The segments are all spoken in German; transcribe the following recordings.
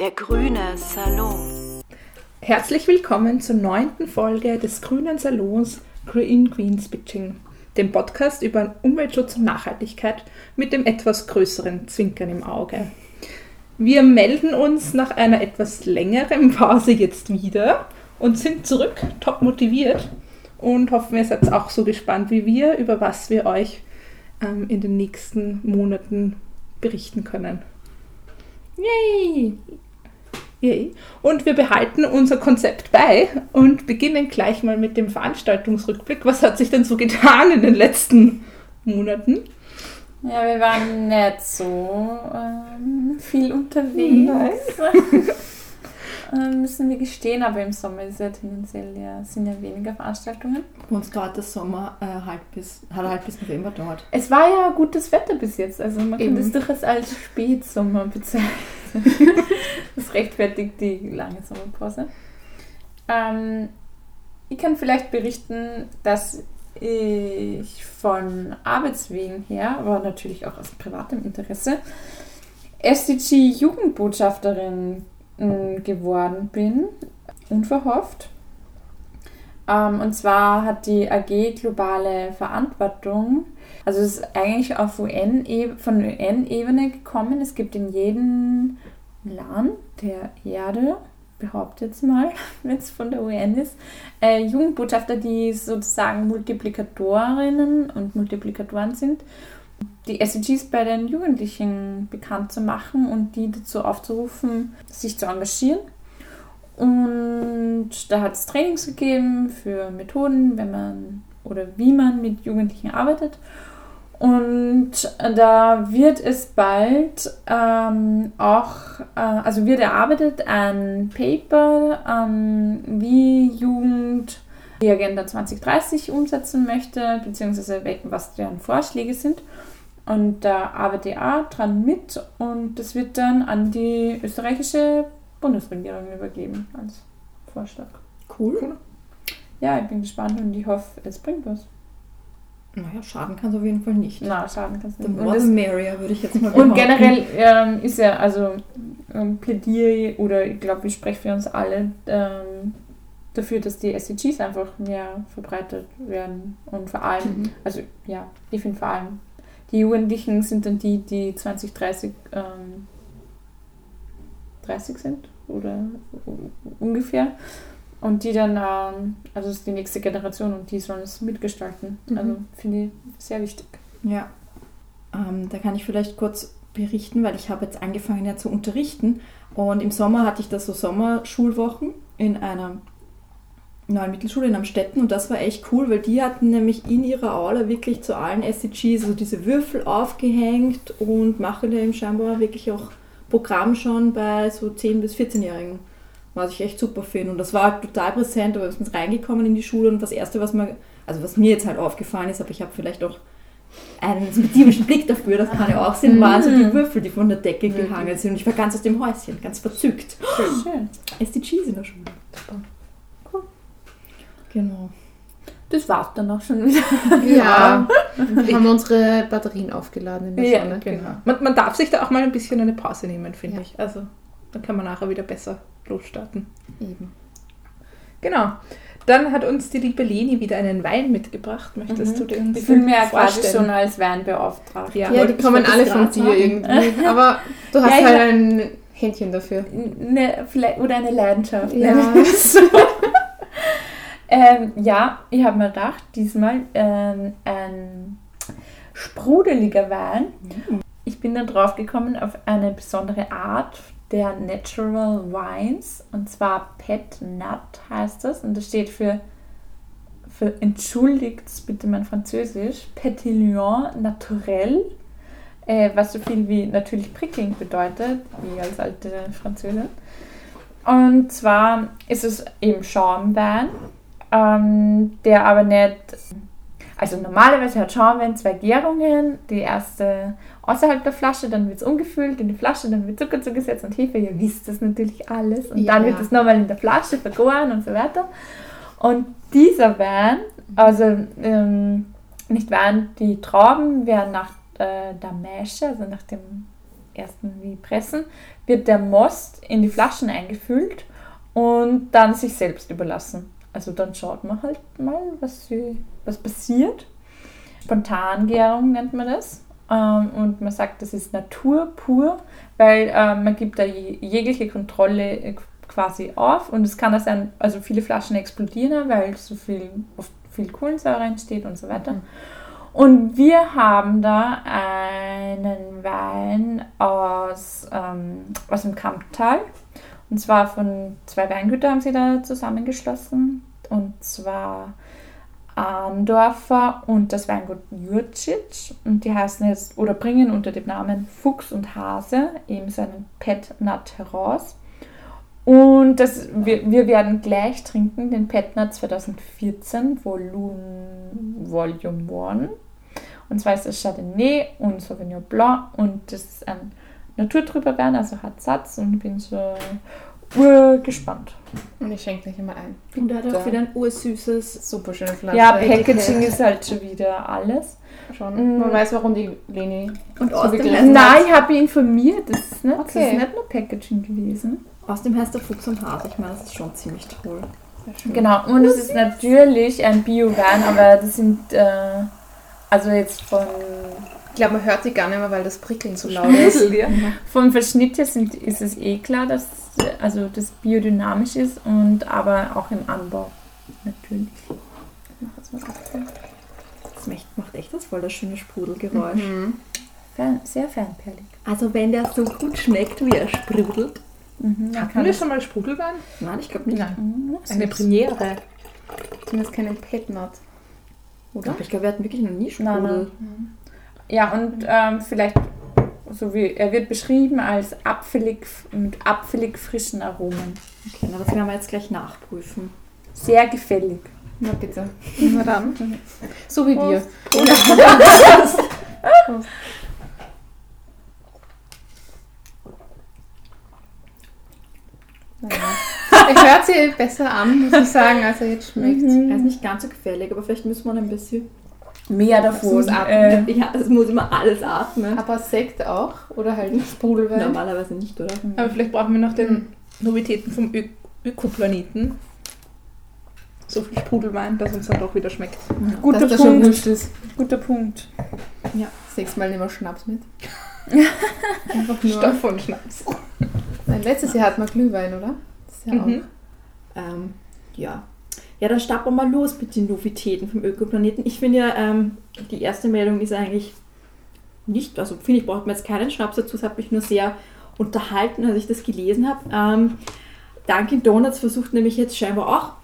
Der grüne Salon. Herzlich willkommen zur neunten Folge des Grünen Salons Green Queens Bitching, dem Podcast über Umweltschutz und Nachhaltigkeit mit dem etwas größeren Zwinkern im Auge. Wir melden uns nach einer etwas längeren Pause jetzt wieder und sind zurück, top motiviert und hoffen, ihr seid auch so gespannt wie wir, über was wir euch ähm, in den nächsten Monaten berichten können. Yay! Yay! Und wir behalten unser Konzept bei und beginnen gleich mal mit dem Veranstaltungsrückblick. Was hat sich denn so getan in den letzten Monaten? Ja, wir waren nicht so ähm, viel unterwegs. ähm, müssen wir gestehen, aber im Sommer ist ja tendenziell ja, sind ja weniger Veranstaltungen. Uns dauert der Sommer äh, halt bis, hat halt bis November dauert. Es war ja gutes Wetter bis jetzt, also man Eben. kann das durchaus als Spätsommer bezeichnen. das rechtfertigt die lange Sommerpause. Ähm, ich kann vielleicht berichten, dass ich von Arbeitswegen her, aber natürlich auch aus privatem Interesse, SDG-Jugendbotschafterin geworden bin, unverhofft. Ähm, und zwar hat die AG globale Verantwortung, also es ist eigentlich auf UN -E von UN-Ebene gekommen. Es gibt in jedem Land der Erde, behaupte jetzt mal, wenn es von der UN ist, äh, Jugendbotschafter, die sozusagen Multiplikatorinnen und Multiplikatoren sind, die SDGs bei den Jugendlichen bekannt zu machen und die dazu aufzurufen, sich zu engagieren. Und da hat es Trainings gegeben für Methoden, wenn man oder wie man mit Jugendlichen arbeitet. Und da wird es bald ähm, auch, äh, also wird erarbeitet ein Paper, ähm, wie Jugend die Agenda 2030 umsetzen möchte, beziehungsweise was deren Vorschläge sind. Und da arbeite ich auch dran mit und das wird dann an die österreichische Bundesregierung übergeben als Vorschlag. Cool. Ja, ich bin gespannt und ich hoffe, es bringt was. Naja, schaden kann es auf jeden Fall nicht. Na, schaden kann es The nicht. Und more das- the merrier, würde ich jetzt mal Und generell ähm, ist ja, also ähm, plädiere ich, oder ich glaube, ich spreche für uns alle ähm, dafür, dass die SDGs einfach mehr verbreitet werden. Und vor allem, Mhm. also ja, ich finde vor allem, die Jugendlichen sind dann die, die 2030 ähm, 30 sind oder ungefähr. Und die dann, ähm, also das ist die nächste Generation und die sollen es mitgestalten. Mhm. Also finde ich sehr wichtig. Ja. Ähm, da kann ich vielleicht kurz berichten, weil ich habe jetzt angefangen ja zu unterrichten und im Sommer hatte ich da so Sommerschulwochen in einer neuen Mittelschule in Amstetten und das war echt cool, weil die hatten nämlich in ihrer Aula wirklich zu allen SDGs so diese Würfel aufgehängt und machen eben scheinbar wirklich auch Programm schon bei so 10- bis 14-Jährigen, was ich echt super finde und das war halt total präsent, aber wir sind reingekommen in die Schule und das Erste, was mir, also was mir jetzt halt aufgefallen ist, aber ich habe vielleicht auch einen spezifischen Blick dafür, das kann ja auch sein, waren so die Würfel, die von der Decke gehangen sind. Und ich war ganz aus dem Häuschen, ganz verzückt. Schön. SDGs in der Schule. Cool. Genau. Das war's dann auch schon wieder. Ja, wir haben unsere Batterien aufgeladen in der Ja, Sonne. Genau. Man, man darf sich da auch mal ein bisschen eine Pause nehmen, finde Ja. ich. Also dann kann man nachher wieder besser losstarten. Eben. Genau. Dann hat uns die liebe Leni wieder einen Wein mitgebracht. Möchtest Mhm. du den Ich fühle mich ja quasi schon als Weinbeauftragter. Ja. Ja, die kommen alle von dir irgendwie. Aber du hast Ja, halt ein Händchen dafür. Ne, vielleicht, oder eine Leidenschaft. Ja. Ne? So. ähm, ja, ich habe mir gedacht, diesmal ähm, ein sprudeliger Wein. Ich bin dann drauf gekommen auf eine besondere Art der Natural Wines. Und zwar Pet Nut heißt das. Und das steht für, für entschuldigt bitte mein Französisch, Petillon Naturel. Äh, was so viel wie natürlich prickelnd bedeutet, wie als alte Französin. Und zwar ist es eben Schaumwein, ähm, der aber nicht. Also normalerweise hat Schaumwein zwei Gärungen. Die erste außerhalb der Flasche, dann wird es umgefüllt in die Flasche, dann wird Zucker zugesetzt und Hefe. Ihr wisst das natürlich alles. Und Ja. dann wird es nochmal in der Flasche vergoren und so weiter. Und dieser Wein, also ähm, nicht Wein, die Trauben werden nach äh, der Mäsche, also nach dem ersten wie pressen, wird der Most in die Flaschen eingefüllt und dann sich selbst überlassen. Also dann schaut man halt mal, was, sie, was passiert. Spontangärung nennt man das. Ähm, und man sagt, das ist Natur pur, weil ähm, man gibt da je, jegliche Kontrolle äh, quasi auf und es kann auch sein, also viele Flaschen explodieren, weil so viel, oft viel Kohlensäure entsteht und so weiter. Und wir haben da einen Wein aus, ähm, aus dem Kamptal. Und zwar von zwei Weingütern haben sie da zusammengeschlossen. Und zwar Arndorfer und das Weingut Jurcic. Und die heißen jetzt oder bringen unter dem Namen Fuchs und Hase eben seinen Pet Nut heraus. Und das, wir, wir werden gleich trinken den Pet Nut 2014 Volume, Volume 1. Und zwar ist das Chardonnay und Sauvignon Blanc und das ist ein naturtrüber Wein, also hat Satz und bin so urgespannt. Und ich schenke gleich immer ein. Und er hat auch wieder ein ursüßes. Super schöne Flasche. Ja. Packaging ist halt schon wieder alles. schon. Man weiß, warum die Leni Und so Nein, heißt, ich habe ihn informiert, das ist, nicht, das Okay. ist nicht nur Packaging gewesen. aus dem heißt der Fuchs und Hase. Ich meine, das ist schon ziemlich toll. Genau, und es ist natürlich ein Bio-Wein, aber das sind, äh, also jetzt von, glaube, man hört sie gar nicht mehr, weil das Prickeln so laut ist. vom Verschnitt her sind, ist es eh klar, dass also das biodynamisch ist und aber auch im Anbau natürlich. Das macht, echt das voll das schöne Sprudelgeräusch. Mhm. Fern, sehr fernperlig. Also wenn der so gut schmeckt, wie er sprudelt. Mhm, man Hatten kann wir das, schon mal Sprudelwein? Nein, ich glaube nicht. Nein. Mhm, Eine. Premiere. Zumindest keinen Petnut. Oder? Aber ich glaube, wir hatten wirklich noch nie Nein, Sprudel. Ja, und ähm, vielleicht, so wie er wird beschrieben als apfelig, mit apfelig frischen Aromen. Okay, na, das werden wir jetzt gleich nachprüfen. Sehr gefällig. Na bitte. Na dann. So wie wir. Naja. Er hört sie besser an, muss ich sagen, als er jetzt schmeckt. Er ist nicht ganz so gefällig, aber vielleicht müssen wir noch ein bisschen. Mehr davon. muss atmen. Äh, Ja, es muss immer alles atmen. Aber Sekt auch? Oder halt Sprudelwein? Normalerweise nicht, oder? Aber vielleicht brauchen wir noch den Novitäten vom Ö Ökoplaneten. So viel Sprudelwein, dass uns dann doch wieder schmeckt. guter Dass das schon Punkt. ist. Guter Punkt. Das nächste Mal nehmen wir Schnaps mit. Einfach nur. Stoff und Schnaps. Nein, letztes Jahr hatten wir Glühwein, oder? Das ist ja Mhm. Ähm, ja. Ja, dann starten wir mal los mit den Novitäten vom Ökoplaneten. Ich finde ja, ähm, die erste Meldung ist eigentlich nicht, also finde ich, braucht man jetzt keinen Schnaps dazu, es hat mich nur sehr unterhalten, als ich das gelesen habe. Ähm, Dunkin' Donuts versucht nämlich jetzt scheinbar auch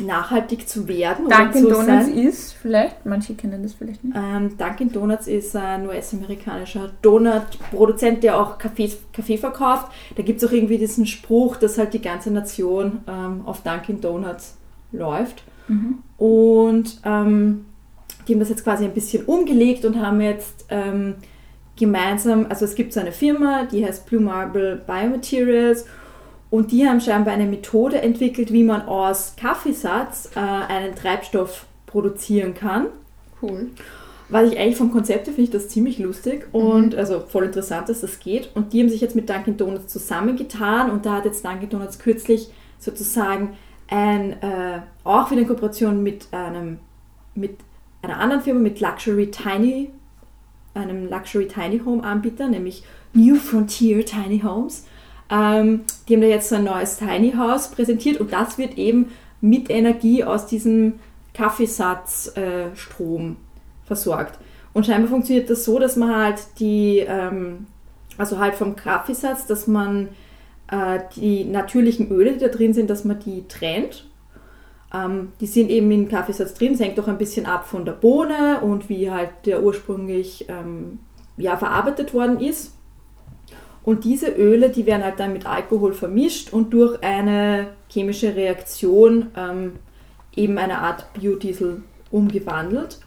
nachhaltig zu werden. oder Dunkin' zu Donuts sein. ist vielleicht, manche kennen das vielleicht nicht. Ähm, Dunkin' Donuts ist ein US-amerikanischer Donut-Produzent, der auch Kaffee, Kaffee verkauft. Da gibt es auch irgendwie diesen Spruch, dass halt die ganze Nation ähm, auf Dunkin' Donuts läuft. Und ähm, die haben das jetzt quasi ein bisschen umgelegt und haben jetzt ähm, gemeinsam, also es gibt so eine Firma, die heißt Blue Marble Biomaterials und die haben scheinbar eine Methode entwickelt, wie man aus Kaffeesatz äh, einen Treibstoff produzieren kann. Cool. Was ich eigentlich vom Konzept her finde ich das ziemlich lustig und also voll interessant, dass das geht. Und die haben sich jetzt mit Dunkin' Donuts zusammengetan und da hat jetzt Dunkin' Donuts kürzlich sozusagen ein, äh, auch wieder in Kooperation mit einem mit einer anderen Firma, mit Luxury Tiny, einem Luxury Tiny Home Anbieter, nämlich New Frontier Tiny Homes. Ähm, die haben da jetzt so ein neues Tiny House präsentiert und das wird eben mit Energie aus diesem Kaffeesatzstrom äh, versorgt. Und scheinbar funktioniert das so, dass man halt die, ähm, also halt vom Kaffeesatz, dass man äh, die natürlichen Öle, die da drin sind, dass man die trennt. Ähm, die sind eben im Kaffeesatz drin, es hängt auch ein bisschen ab von der Bohne und wie halt der ursprünglich ähm, ja, verarbeitet worden ist. Und diese Öle, die werden halt dann mit Alkohol vermischt und durch eine chemische Reaktion ähm, eben eine Art Biodiesel umgewandelt.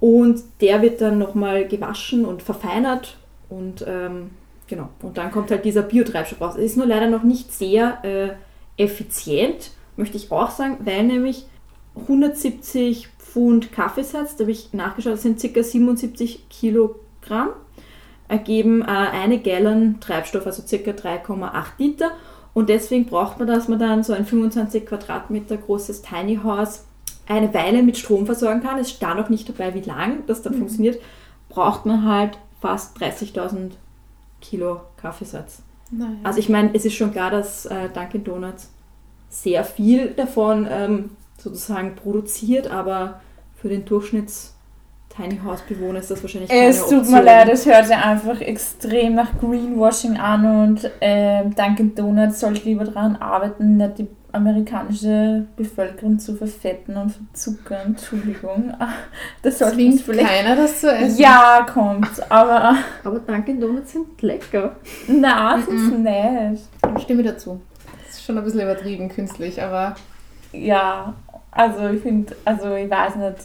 Und der wird dann nochmal gewaschen und verfeinert und ähm, genau. Und dann kommt halt dieser Biotreibstoff raus. Es ist nur leider noch nicht sehr äh, effizient, möchte ich auch sagen, weil nämlich 170 Pfund Kaffeesatz, da habe ich nachgeschaut, das sind ca. 77 Kilogramm. ergeben äh, eine Gallon Treibstoff, also ca. 3,8 Liter. Und deswegen braucht man, dass man dann so ein 25 Quadratmeter großes Tiny House eine Weile mit Strom versorgen kann. Es stand auch nicht dabei, wie lang das dann funktioniert. Braucht man halt fast 30.000 Kilo Kaffeesatz. Naja. Also ich meine, es ist schon klar, dass äh, Dunkin' Donuts sehr viel davon ähm, sozusagen produziert, aber für den Durchschnitts Tiny House Bewohner ist das wahrscheinlich keine Es tut Option. mir leid, es hört sich einfach extrem nach Greenwashing an und ähm, Dunkin' Donuts sollte lieber daran arbeiten, nicht die amerikanische Bevölkerung zu verfetten und verzuckern. Entschuldigung. Das sollte uns vielleicht. keiner das zu essen. Ja, kommt, aber Aber Dunkin' Donuts sind lecker. nein, das ist nicht. Stimme dazu. Das ist schon ein bisschen übertrieben künstlich, aber Ja, also ich finde, also ich weiß nicht,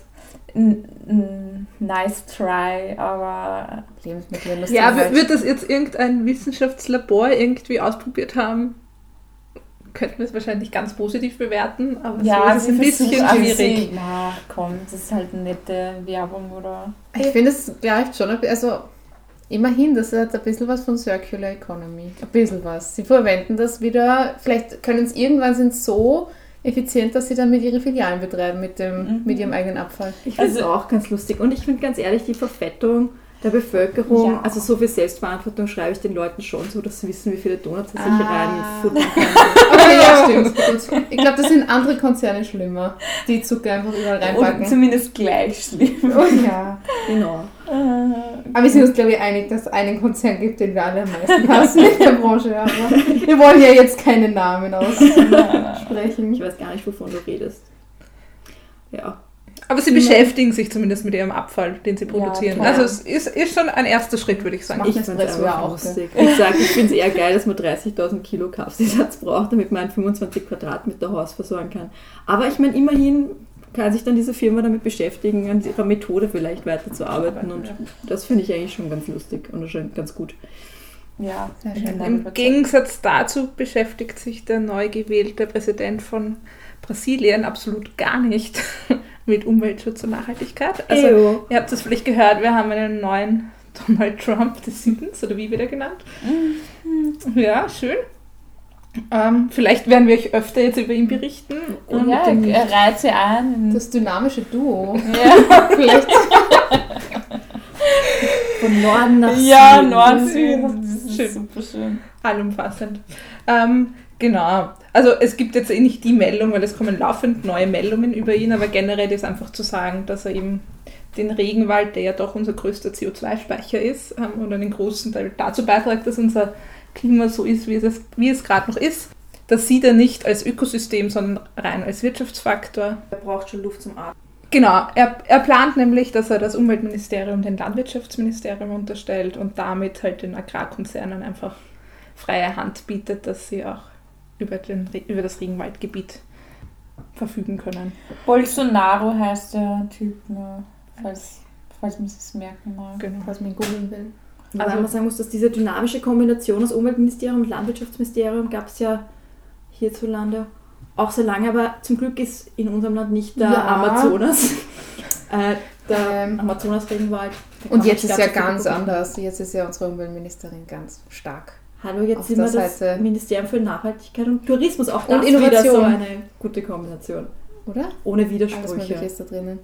n- n- nice try, aber Lebensmittelindustrie Ja, wird das jetzt irgendein Wissenschaftslabor irgendwie ausprobiert haben? Könnten wir es wahrscheinlich ganz positiv bewerten, aber ja, so ist es ein bisschen schwierig. Na, komm, das ist halt eine nette Werbung, oder? Ich finde, es greift schon, also immerhin, das hat ein bisschen was von Circular Economy. Ein bisschen was. Sie verwenden das wieder, vielleicht können es irgendwann sind so effizient, dass sie damit ihre Filialen betreiben mit, dem, Mhm. mit ihrem eigenen Abfall. Ich finde es Also- auch ganz lustig. Und ich finde ganz ehrlich, die Verfettung der Bevölkerung, Ja. also so viel Selbstverantwortung schreibe ich den Leuten schon so, dass sie wissen, wie viele Donuts sie sich Ah. reinfuttern können. Okay, ja, stimmt. Gut. Ich glaube, das sind andere Konzerne schlimmer, die Zucker einfach überall Oder reinpacken. zumindest gleich schlimm. Oh ja. genau. Aber wir sind uns, glaube ich, einig, dass es einen Konzern gibt, den wir alle am meisten hassen in der Branche. Aber wir wollen ja jetzt keine Namen aussprechen. Ich weiß gar nicht, wovon du redest. Ja. Aber sie beschäftigen sich zumindest mit ihrem Abfall, den sie produzieren. klar. also es ist, ist schon ein erster Schritt, würde ich sagen. Ich finde es ja auch, lustig. Ich sage, ich finde es eher geil, dass man 30.000 Kilo Kaffeesatz braucht, damit man ein 25 Quadratmeter Haus versorgen kann. Aber ich meine, immerhin kann sich dann diese Firma damit beschäftigen, an ihrer Methode vielleicht weiterzuarbeiten. Und das finde ich eigentlich schon ganz lustig und schon ganz gut. Ja, Sehr schön. Im. Gegensatz dazu beschäftigt sich der neu gewählte Präsident von Brasilien absolut gar nicht mit Umweltschutz und Nachhaltigkeit. Also Eyo. ihr habt es vielleicht gehört, wir haben einen neuen Donald Trump des Südens, oder wie wird er genannt? Ja, schön. Ähm, vielleicht werden wir euch öfter jetzt über ihn berichten. Und ja, er sie ein. Das dynamische Duo. ja, Vielleicht Von Norden nach ja Süden. Nord-Süd. Das ist Schön. super schön. allumfassend. Ähm, genau. Also es gibt jetzt eh nicht die Meldung, weil es kommen laufend neue Meldungen über ihn, aber generell ist einfach zu sagen, dass er eben den Regenwald, der ja doch unser größter CO2-Speicher ist, ähm, und einen großen Teil dazu beiträgt, dass unser Klima so ist, wie es, wie es gerade noch ist. Das sieht er nicht als Ökosystem, sondern rein als Wirtschaftsfaktor. Er braucht schon Luft zum Atmen. Genau, er, er plant nämlich, dass er das Umweltministerium dem Landwirtschaftsministerium unterstellt und damit halt den Agrarkonzernen einfach freie Hand bietet, dass sie auch über, den, über das Regenwaldgebiet verfügen können. Bolsonaro heißt der Typ, nur, falls, falls man es merken mag. Genau. was man googeln will. Also- man sagen muss, dass diese dynamische Kombination aus Umweltministerium und Landwirtschaftsministerium gab es ja hierzulande auch sehr lange, aber zum Glück ist in unserem Land nicht der Ja. Amazonas. äh, der Ähm, Amazonas-Regenwald. Und jetzt ist ja ganz anders. Jetzt ist ja unsere Umweltministerin ganz stark. Hallo, jetzt sind wir das Seite. Ministerium für Nachhaltigkeit und Tourismus. Auch Und das wieder so Innovation. eine gute Kombination. Oder? Ohne Alles Widersprüche. Mögliche ist da drinnen.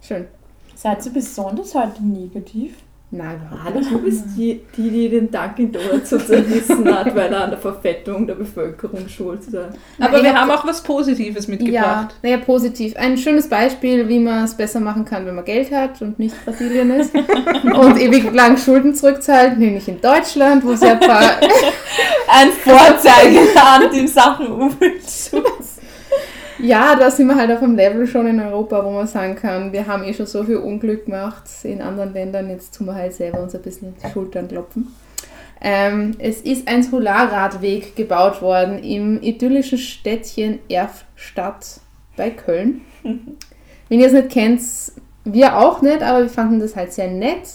Schön. Seid ihr besonders heute negativ? Nein, Hallo, du bist die, die, die den Dunkin' Donuts so zerrissen hat, weil er an der Verfettung der Bevölkerung schuld ist. Aber ich wir hab- haben auch was Positives Ja, mitgebracht. naja, positiv. Ein schönes Beispiel, wie man es besser machen kann, wenn man Geld hat und nicht Brasilien ist und ewig lang Schulden zurückzahlt, nämlich in Deutschland, wo es ja ein paar Ein Vorzeigeland in Sachen Umweltschutz. Ja, da sind wir halt auf einem Level schon in Europa, wo man sagen kann, wir haben eh schon so viel Unglück gemacht in anderen Ländern, jetzt tun wir halt selber uns ein bisschen die Schultern klopfen. Ähm, es ist ein Solarradweg gebaut worden im idyllischen Städtchen Erfstadt bei Köln. Wenn ihr es nicht kennt, wir auch nicht, aber wir fanden das halt sehr nett.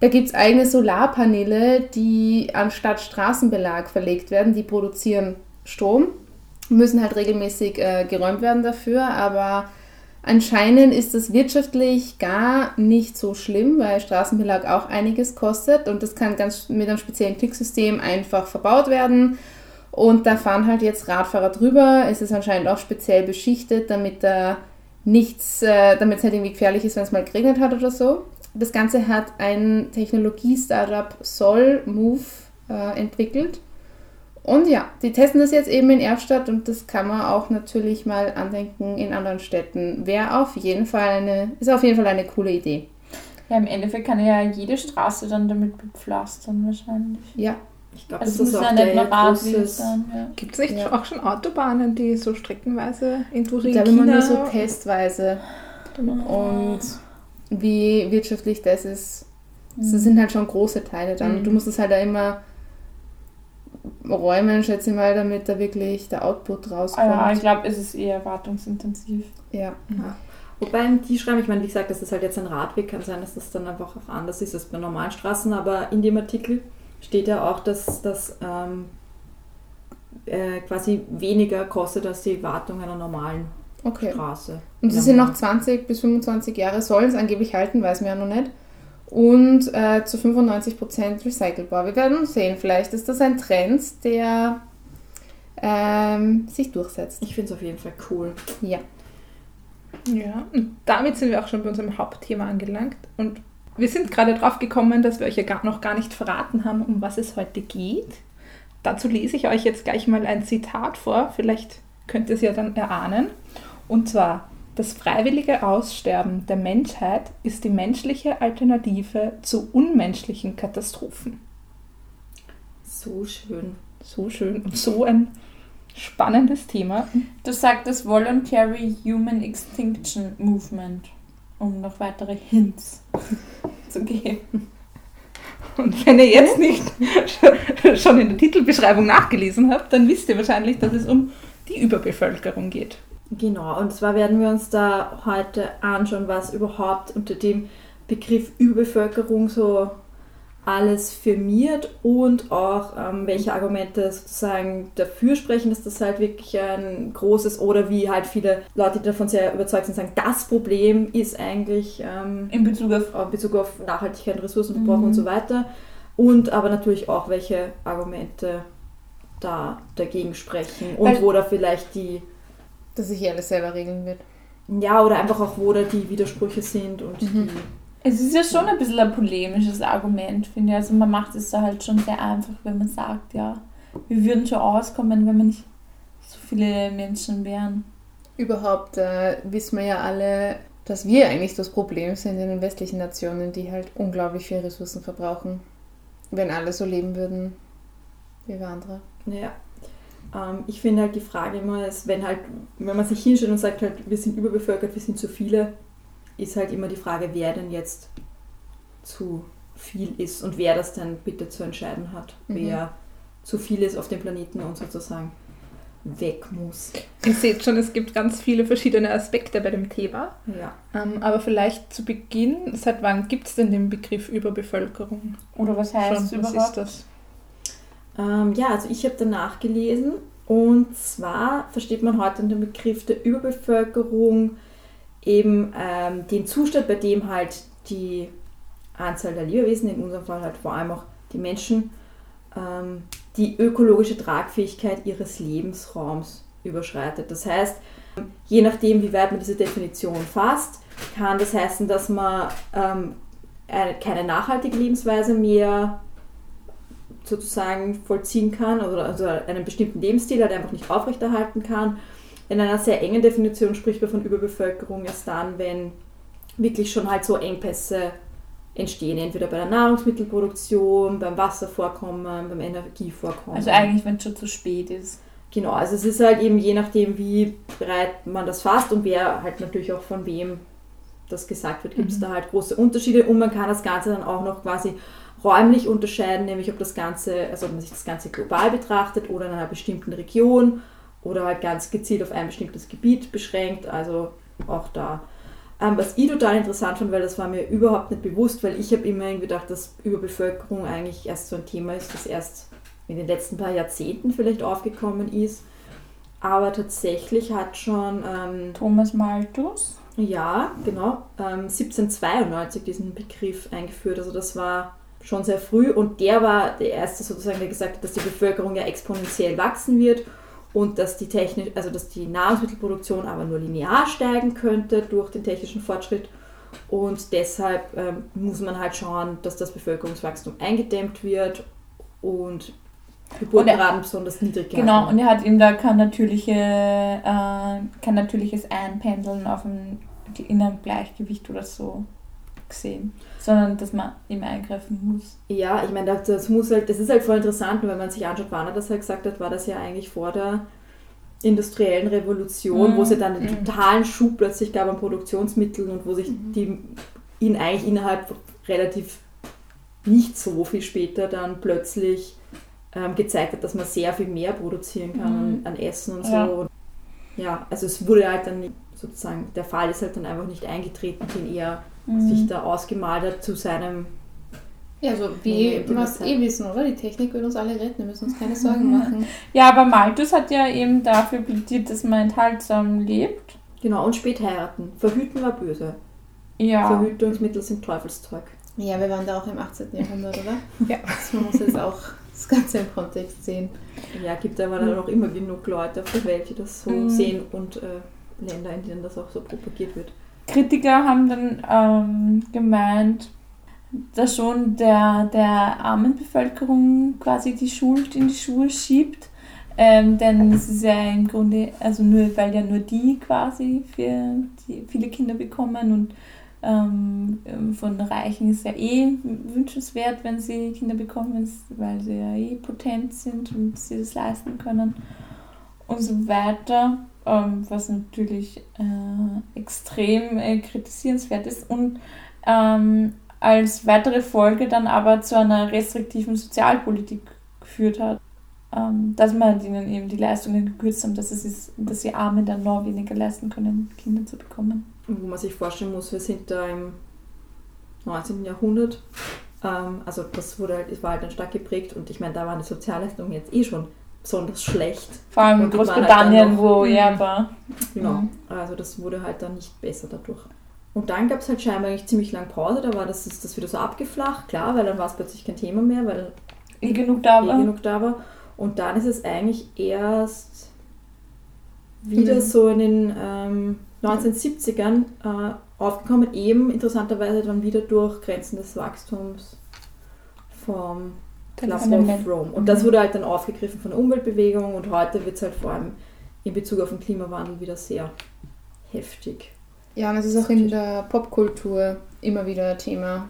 Da gibt es eigene Solarpaneele, die anstatt Straßenbelag verlegt werden, die produzieren Strom müssen halt regelmäßig äh, geräumt werden dafür, aber Anscheinend ist das wirtschaftlich gar nicht so schlimm, weil Straßenbelag auch einiges kostet und das kann ganz mit einem speziellen Klicksystem einfach verbaut werden. Und da fahren halt jetzt Radfahrer drüber. Es ist anscheinend auch speziell beschichtet, damit da nichts, äh, damit es nicht irgendwie gefährlich ist, wenn es mal geregnet hat oder so. Das Ganze hat ein Technologie-Startup Sol Move äh, entwickelt. Und ja, die testen das jetzt eben in Erfstadt und das kann man auch natürlich mal andenken in anderen Städten. Wäre auf jeden Fall eine, ist auf jeden Fall eine coole Idee. Ja, im Endeffekt kann ja jede Straße dann damit bepflastern wahrscheinlich. Ja. Ich glaube, Also das es ist muss auch ja nicht der nur Radweg großes... sein. Ja. Gibt es nicht Ja. auch schon Autobahnen, die so streckenweise irgendwo Ich in glaube immer nur so testweise. Und wie wirtschaftlich das ist, das sind halt schon große Teile dann. Mhm. Du musst es halt da immer räumen, schätze ich mal, damit da wirklich der Output rauskommt. Ah, ja, ich glaube, es ist eher wartungsintensiv. ja. Wobei die schreiben, ich meine, wie gesagt, das ist halt jetzt ein Radweg, kann sein, dass das dann einfach auch anders ist als bei normalen Straßen, aber in dem Artikel steht ja auch, dass das ähm, äh, quasi weniger kostet als die Wartung einer normalen Okay. Straße. Und sie Ja. sind noch 20 bis 25 Jahre, sollen es angeblich halten, weiß man ja noch nicht. Und äh, zu 95% recycelbar. Wir werden sehen, vielleicht ist das ein Trend, der ähm, sich durchsetzt. Ich finde es auf jeden Fall cool. Ja. Ja, und damit sind wir auch schon bei unserem Hauptthema angelangt. Und wir sind gerade drauf gekommen, dass wir euch ja gar, noch gar nicht verraten haben, um was es heute geht. Dazu lese ich euch jetzt gleich mal ein Zitat vor. Vielleicht könnt ihr es ja dann erahnen. Und zwar, das freiwillige Aussterben der Menschheit ist die menschliche Alternative zu unmenschlichen Katastrophen. So schön. So schön und so ein spannendes Thema. Du sagst das Voluntary Human Extinction Movement, um noch weitere Hints zu geben. Und wenn ihr jetzt nicht schon in der Titelbeschreibung nachgelesen habt, dann wisst ihr wahrscheinlich, dass es um die Überbevölkerung geht. Genau, und zwar werden wir uns da heute anschauen, was überhaupt unter dem Begriff Überbevölkerung so alles firmiert und auch ähm, welche Argumente sozusagen dafür sprechen, dass das halt wirklich ein großes oder wie halt viele Leute, die davon sehr überzeugt sind, sagen, das Problem ist eigentlich ähm, In Bezug auf in Bezug auf Nachhaltigkeit, Ressourcenverbrauch Mhm. und so weiter. Und aber natürlich auch, welche Argumente da dagegen sprechen und Weil- wo da vielleicht die Dass sich alles selber regeln wird. ja, oder einfach auch, wo da die Widersprüche sind und Mhm. die. Es ist ja schon ein bisschen ein polemisches Argument, finde ich. Also man macht es da halt schon sehr einfach, wenn man sagt, ja, wir würden schon auskommen, wenn wir nicht so viele Menschen wären. Überhaupt äh, wissen wir ja alle, dass wir eigentlich das Problem sind in den westlichen Nationen, die halt unglaublich viel Ressourcen verbrauchen. Wenn alle so leben würden wie wir andere. Ja. Ähm, ich finde halt die Frage immer ist, wenn halt, wenn man sich hinstellt und sagt halt, wir sind überbevölkert, wir sind zu viele, ist halt immer die Frage, wer denn jetzt zu viel ist und wer das dann bitte zu entscheiden hat, Mhm. wer zu viel ist auf dem Planeten und sozusagen weg muss. Ihr seht schon, es gibt ganz viele verschiedene Aspekte bei dem Thema. Ja. Ähm, aber vielleicht zu Beginn, seit wann gibt es denn den Begriff Überbevölkerung? Oder was heißt Schon, was überhaupt? ist das? Ähm, ja, also ich habe danach gelesen und zwar versteht man heute unter dem Begriff der Überbevölkerung eben ähm, den Zustand, bei dem halt die Anzahl der Lebewesen, in unserem Fall halt vor allem auch die Menschen, ähm, die ökologische Tragfähigkeit ihres Lebensraums überschreitet. Das heißt, je nachdem, wie weit man diese Definition fasst, kann das heißen, dass man ähm, eine, keine nachhaltige Lebensweise mehr sozusagen vollziehen kann oder also einen bestimmten Lebensstil halt einfach nicht aufrechterhalten kann. In einer sehr engen Definition spricht man von Überbevölkerung erst dann, wenn wirklich schon halt so Engpässe entstehen, entweder bei der Nahrungsmittelproduktion, beim Wasservorkommen, beim Energievorkommen. Also eigentlich, wenn es schon zu spät ist. Genau, also es ist halt eben je nachdem, wie breit man das fasst und wer halt natürlich auch von wem das gesagt wird, gibt es Mhm. da halt große Unterschiede und man kann das Ganze dann auch noch quasi räumlich unterscheiden, nämlich ob das Ganze, also ob man sich das Ganze global betrachtet oder in einer bestimmten Region oder halt ganz gezielt auf ein bestimmtes Gebiet beschränkt, also auch da. Ähm, was ich total interessant fand, weil das war mir überhaupt nicht bewusst, weil ich habe immer irgendwie gedacht, dass Überbevölkerung eigentlich erst so ein Thema ist, das erst in den letzten paar Jahrzehnten vielleicht aufgekommen ist. Aber tatsächlich hat schon, ähm, Thomas Malthus. Ja, genau. Ähm, 1792 diesen Begriff eingeführt. Also das war schon sehr früh. Und der war der erste sozusagen, der gesagt hat, dass die Bevölkerung ja exponentiell wachsen wird und dass die Technik, also dass die Nahrungsmittelproduktion aber nur linear steigen könnte durch den technischen Fortschritt. Und deshalb ähm, muss man halt schauen, dass das Bevölkerungswachstum eingedämmt wird und Geburtenraten besonders niedrig gehalten Genau, und er hat ihm da kein, natürliche, äh, kein natürliches Einpendeln auf ein inneren Gleichgewicht oder so gesehen, sondern dass man ihm eingreifen muss. Ja, ich meine, das, muss halt, das ist halt voll interessant, und wenn man sich anschaut, wann er das halt gesagt hat, war das ja eigentlich vor der industriellen Revolution, Mhm. wo es ja dann einen Mhm. totalen Schub plötzlich gab an Produktionsmitteln und wo sich die ihn eigentlich innerhalb relativ nicht so viel später dann plötzlich ähm, gezeigt hat, dass man sehr viel mehr produzieren kann Mhm. an, an Essen und Ja. so. Und ja, also es wurde halt dann nicht, sozusagen, der Fall ist halt dann einfach nicht eingetreten, den er Mhm. sich da ausgemalt hat zu seinem Ja, so Nee, wie das- eh wissen, oder? Die Technik wird uns alle retten, wir müssen uns keine Sorgen machen. Ja, aber Malthus hat ja eben dafür plädiert, dass man enthaltsam lebt. Genau, und spät heiraten. Verhüten war böse. Ja. Verhütungsmittel sind Teufelszeug. Ja, wir waren da auch im 18. Jahrhundert, oder? Ja. Also man muss jetzt auch das Ganze im Kontext sehen. Ja, gibt aber dann auch immer genug Leute auf der Welt, die das so Mhm. sehen und äh, Länder, in denen das auch so propagiert wird. Kritiker haben dann ähm, gemeint, dass schon der, der armen Bevölkerung quasi die Schuld in die Schuhe schiebt. Ähm, denn es ist ja im Grunde, also nur, weil ja nur die quasi für die, viele Kinder bekommen und ähm, ähm, von Reichen ist ja eh wünschenswert, wenn sie Kinder bekommen, weil sie ja eh potent sind und sie das leisten können und so weiter, ähm, was natürlich äh, extrem äh, kritisierenswert ist und ähm, als weitere Folge dann aber zu einer restriktiven Sozialpolitik geführt hat, ähm, dass man ihnen eben die Leistungen gekürzt haben, dass, dass die Armen dann noch weniger leisten können, Kinder zu bekommen. Wo man sich vorstellen muss, wir sind da im 19. Jahrhundert. Ähm, also das wurde halt, war halt dann stark geprägt und ich meine, da waren die Sozialleistungen jetzt eh schon besonders schlecht. Vor allem in halt Großbritannien, noch- wo Mhm. er war. Genau. Mhm. Also das wurde halt dann nicht besser dadurch. Und dann gab es halt scheinbar eigentlich ziemlich lang Pause, da war das, ist das wieder so abgeflacht, klar, weil dann war es plötzlich kein Thema mehr, weil Eh genug da eh war. genug da war. Und dann ist es eigentlich erst wieder Mhm. so in den ähm, 1970ern äh, aufgekommen, eben interessanterweise dann wieder durch Grenzen des Wachstums vom Dem of Land- Rome. Und das wurde halt dann aufgegriffen von der Umweltbewegung und heute wird es halt vor allem in Bezug auf den Klimawandel wieder sehr heftig. Ja, und es ist auch in der Popkultur immer wieder ein Thema.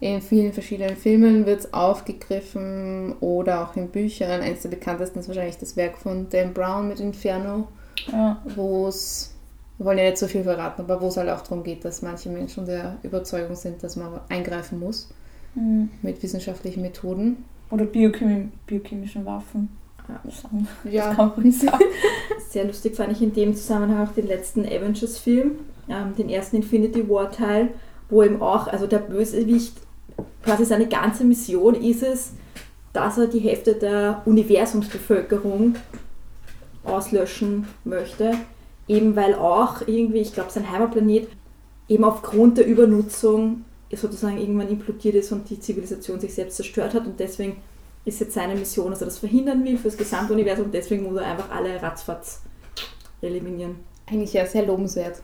In vielen verschiedenen Filmen wird es aufgegriffen oder auch in Büchern. Eines der bekanntesten ist wahrscheinlich das Werk von Dan Brown mit Inferno, Ja. wo es, wir wollen ja nicht so viel verraten, aber wo es halt auch darum geht, dass manche Menschen der Überzeugung sind, dass man eingreifen muss Mhm. mit wissenschaftlichen Methoden. Oder biochemi biochemischen Waffen. Ja. Sagen. Ja. Sehr lustig fand ich in dem Zusammenhang auch den letzten Avengers-Film, ähm, den ersten Infinity War-Teil, wo eben auch, also der Bösewicht, quasi seine ganze Mission ist es, dass er die Hälfte der Universumsbevölkerung auslöschen möchte. Eben weil auch irgendwie, ich glaube, sein Heimatplanet eben aufgrund der Übernutzung sozusagen irgendwann implodiert ist und die Zivilisation sich selbst zerstört hat und deswegen ist jetzt seine Mission, dass er das verhindern will für das gesamte Universum und deswegen muss er einfach alle ratzfatz eliminieren. eigentlich ja sehr lobenswert.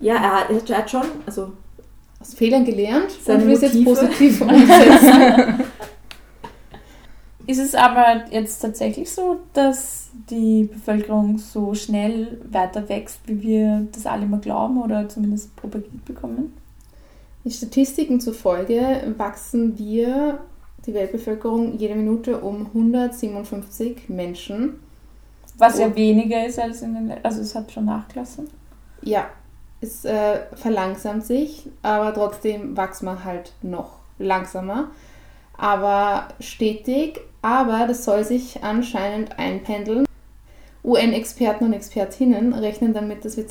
Ja, er hat, er hat schon, also Aus Fehlern gelernt Seine und will es jetzt positiv umsetzen. Ist es aber jetzt tatsächlich so, dass die Bevölkerung so schnell weiter wächst, wie wir das alle mal glauben oder zumindest propagiert bekommen? Die Statistiken zufolge wachsen wir, die Weltbevölkerung, jede Minute um 157 Menschen. Was ja weniger ist als in den, Le- also es hat schon nachgelassen. Ja, es äh, verlangsamt sich, aber trotzdem wächst man halt noch langsamer, aber stetig. Aber das soll sich anscheinend einpendeln. UN-Experten und Expertinnen rechnen damit, dass wir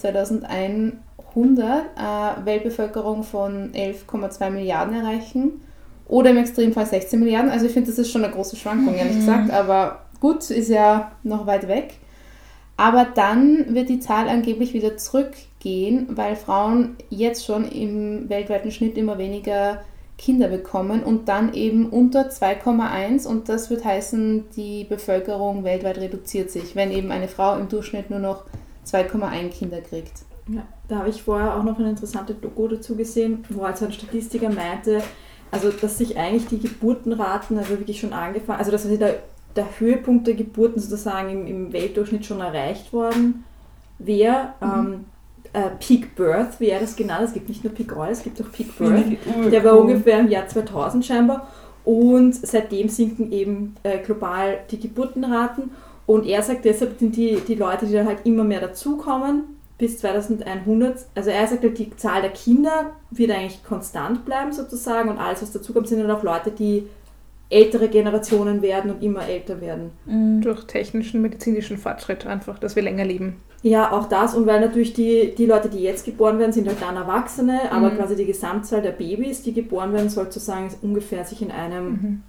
2100 äh, Weltbevölkerung von 11,2 Milliarden erreichen oder im Extremfall 16 Milliarden. Also ich finde, das ist schon eine große Schwankung, ehrlich Mhm. gesagt, aber gut, ist ja noch weit weg. Aber dann wird die Zahl angeblich wieder zurückgehen, weil Frauen jetzt schon im weltweiten Schnitt immer weniger Kinder bekommen und dann eben unter 2,1 und das wird heißen, die Bevölkerung weltweit reduziert sich, wenn eben eine Frau im Durchschnitt nur noch 2,1 Kinder kriegt. Ja, da habe ich vorher auch noch eine interessante Doku dazu gesehen, wo also ein Statistiker meinte, also dass sich eigentlich die Geburtenraten, also wirklich schon angefangen, also dass der, der Höhepunkt der Geburten sozusagen im, im Weltdurchschnitt schon erreicht worden wäre. Mhm. Ähm, äh, Peak Birth, wie er das genannt hat. Es gibt nicht nur Peak Oil, es gibt auch Peak Birth. Der war ungefähr im Jahr 2000 scheinbar. Und seitdem sinken eben äh, global die Geburtenraten. Und er sagt, deshalb sind die, die Leute, die da halt immer mehr dazukommen, bis 2100, also er sagt halt, die Zahl der Kinder wird eigentlich konstant bleiben sozusagen und alles, was dazukommt, sind dann auch Leute, die ältere Generationen werden und immer älter werden. Mhm. Durch technischen, medizinischen Fortschritt einfach, dass wir länger leben. Ja, auch das und weil natürlich die, die Leute, die jetzt geboren werden, sind halt dann Erwachsene, aber mhm. quasi die Gesamtzahl der Babys, die geboren werden, sozusagen ungefähr sich in einem, mhm.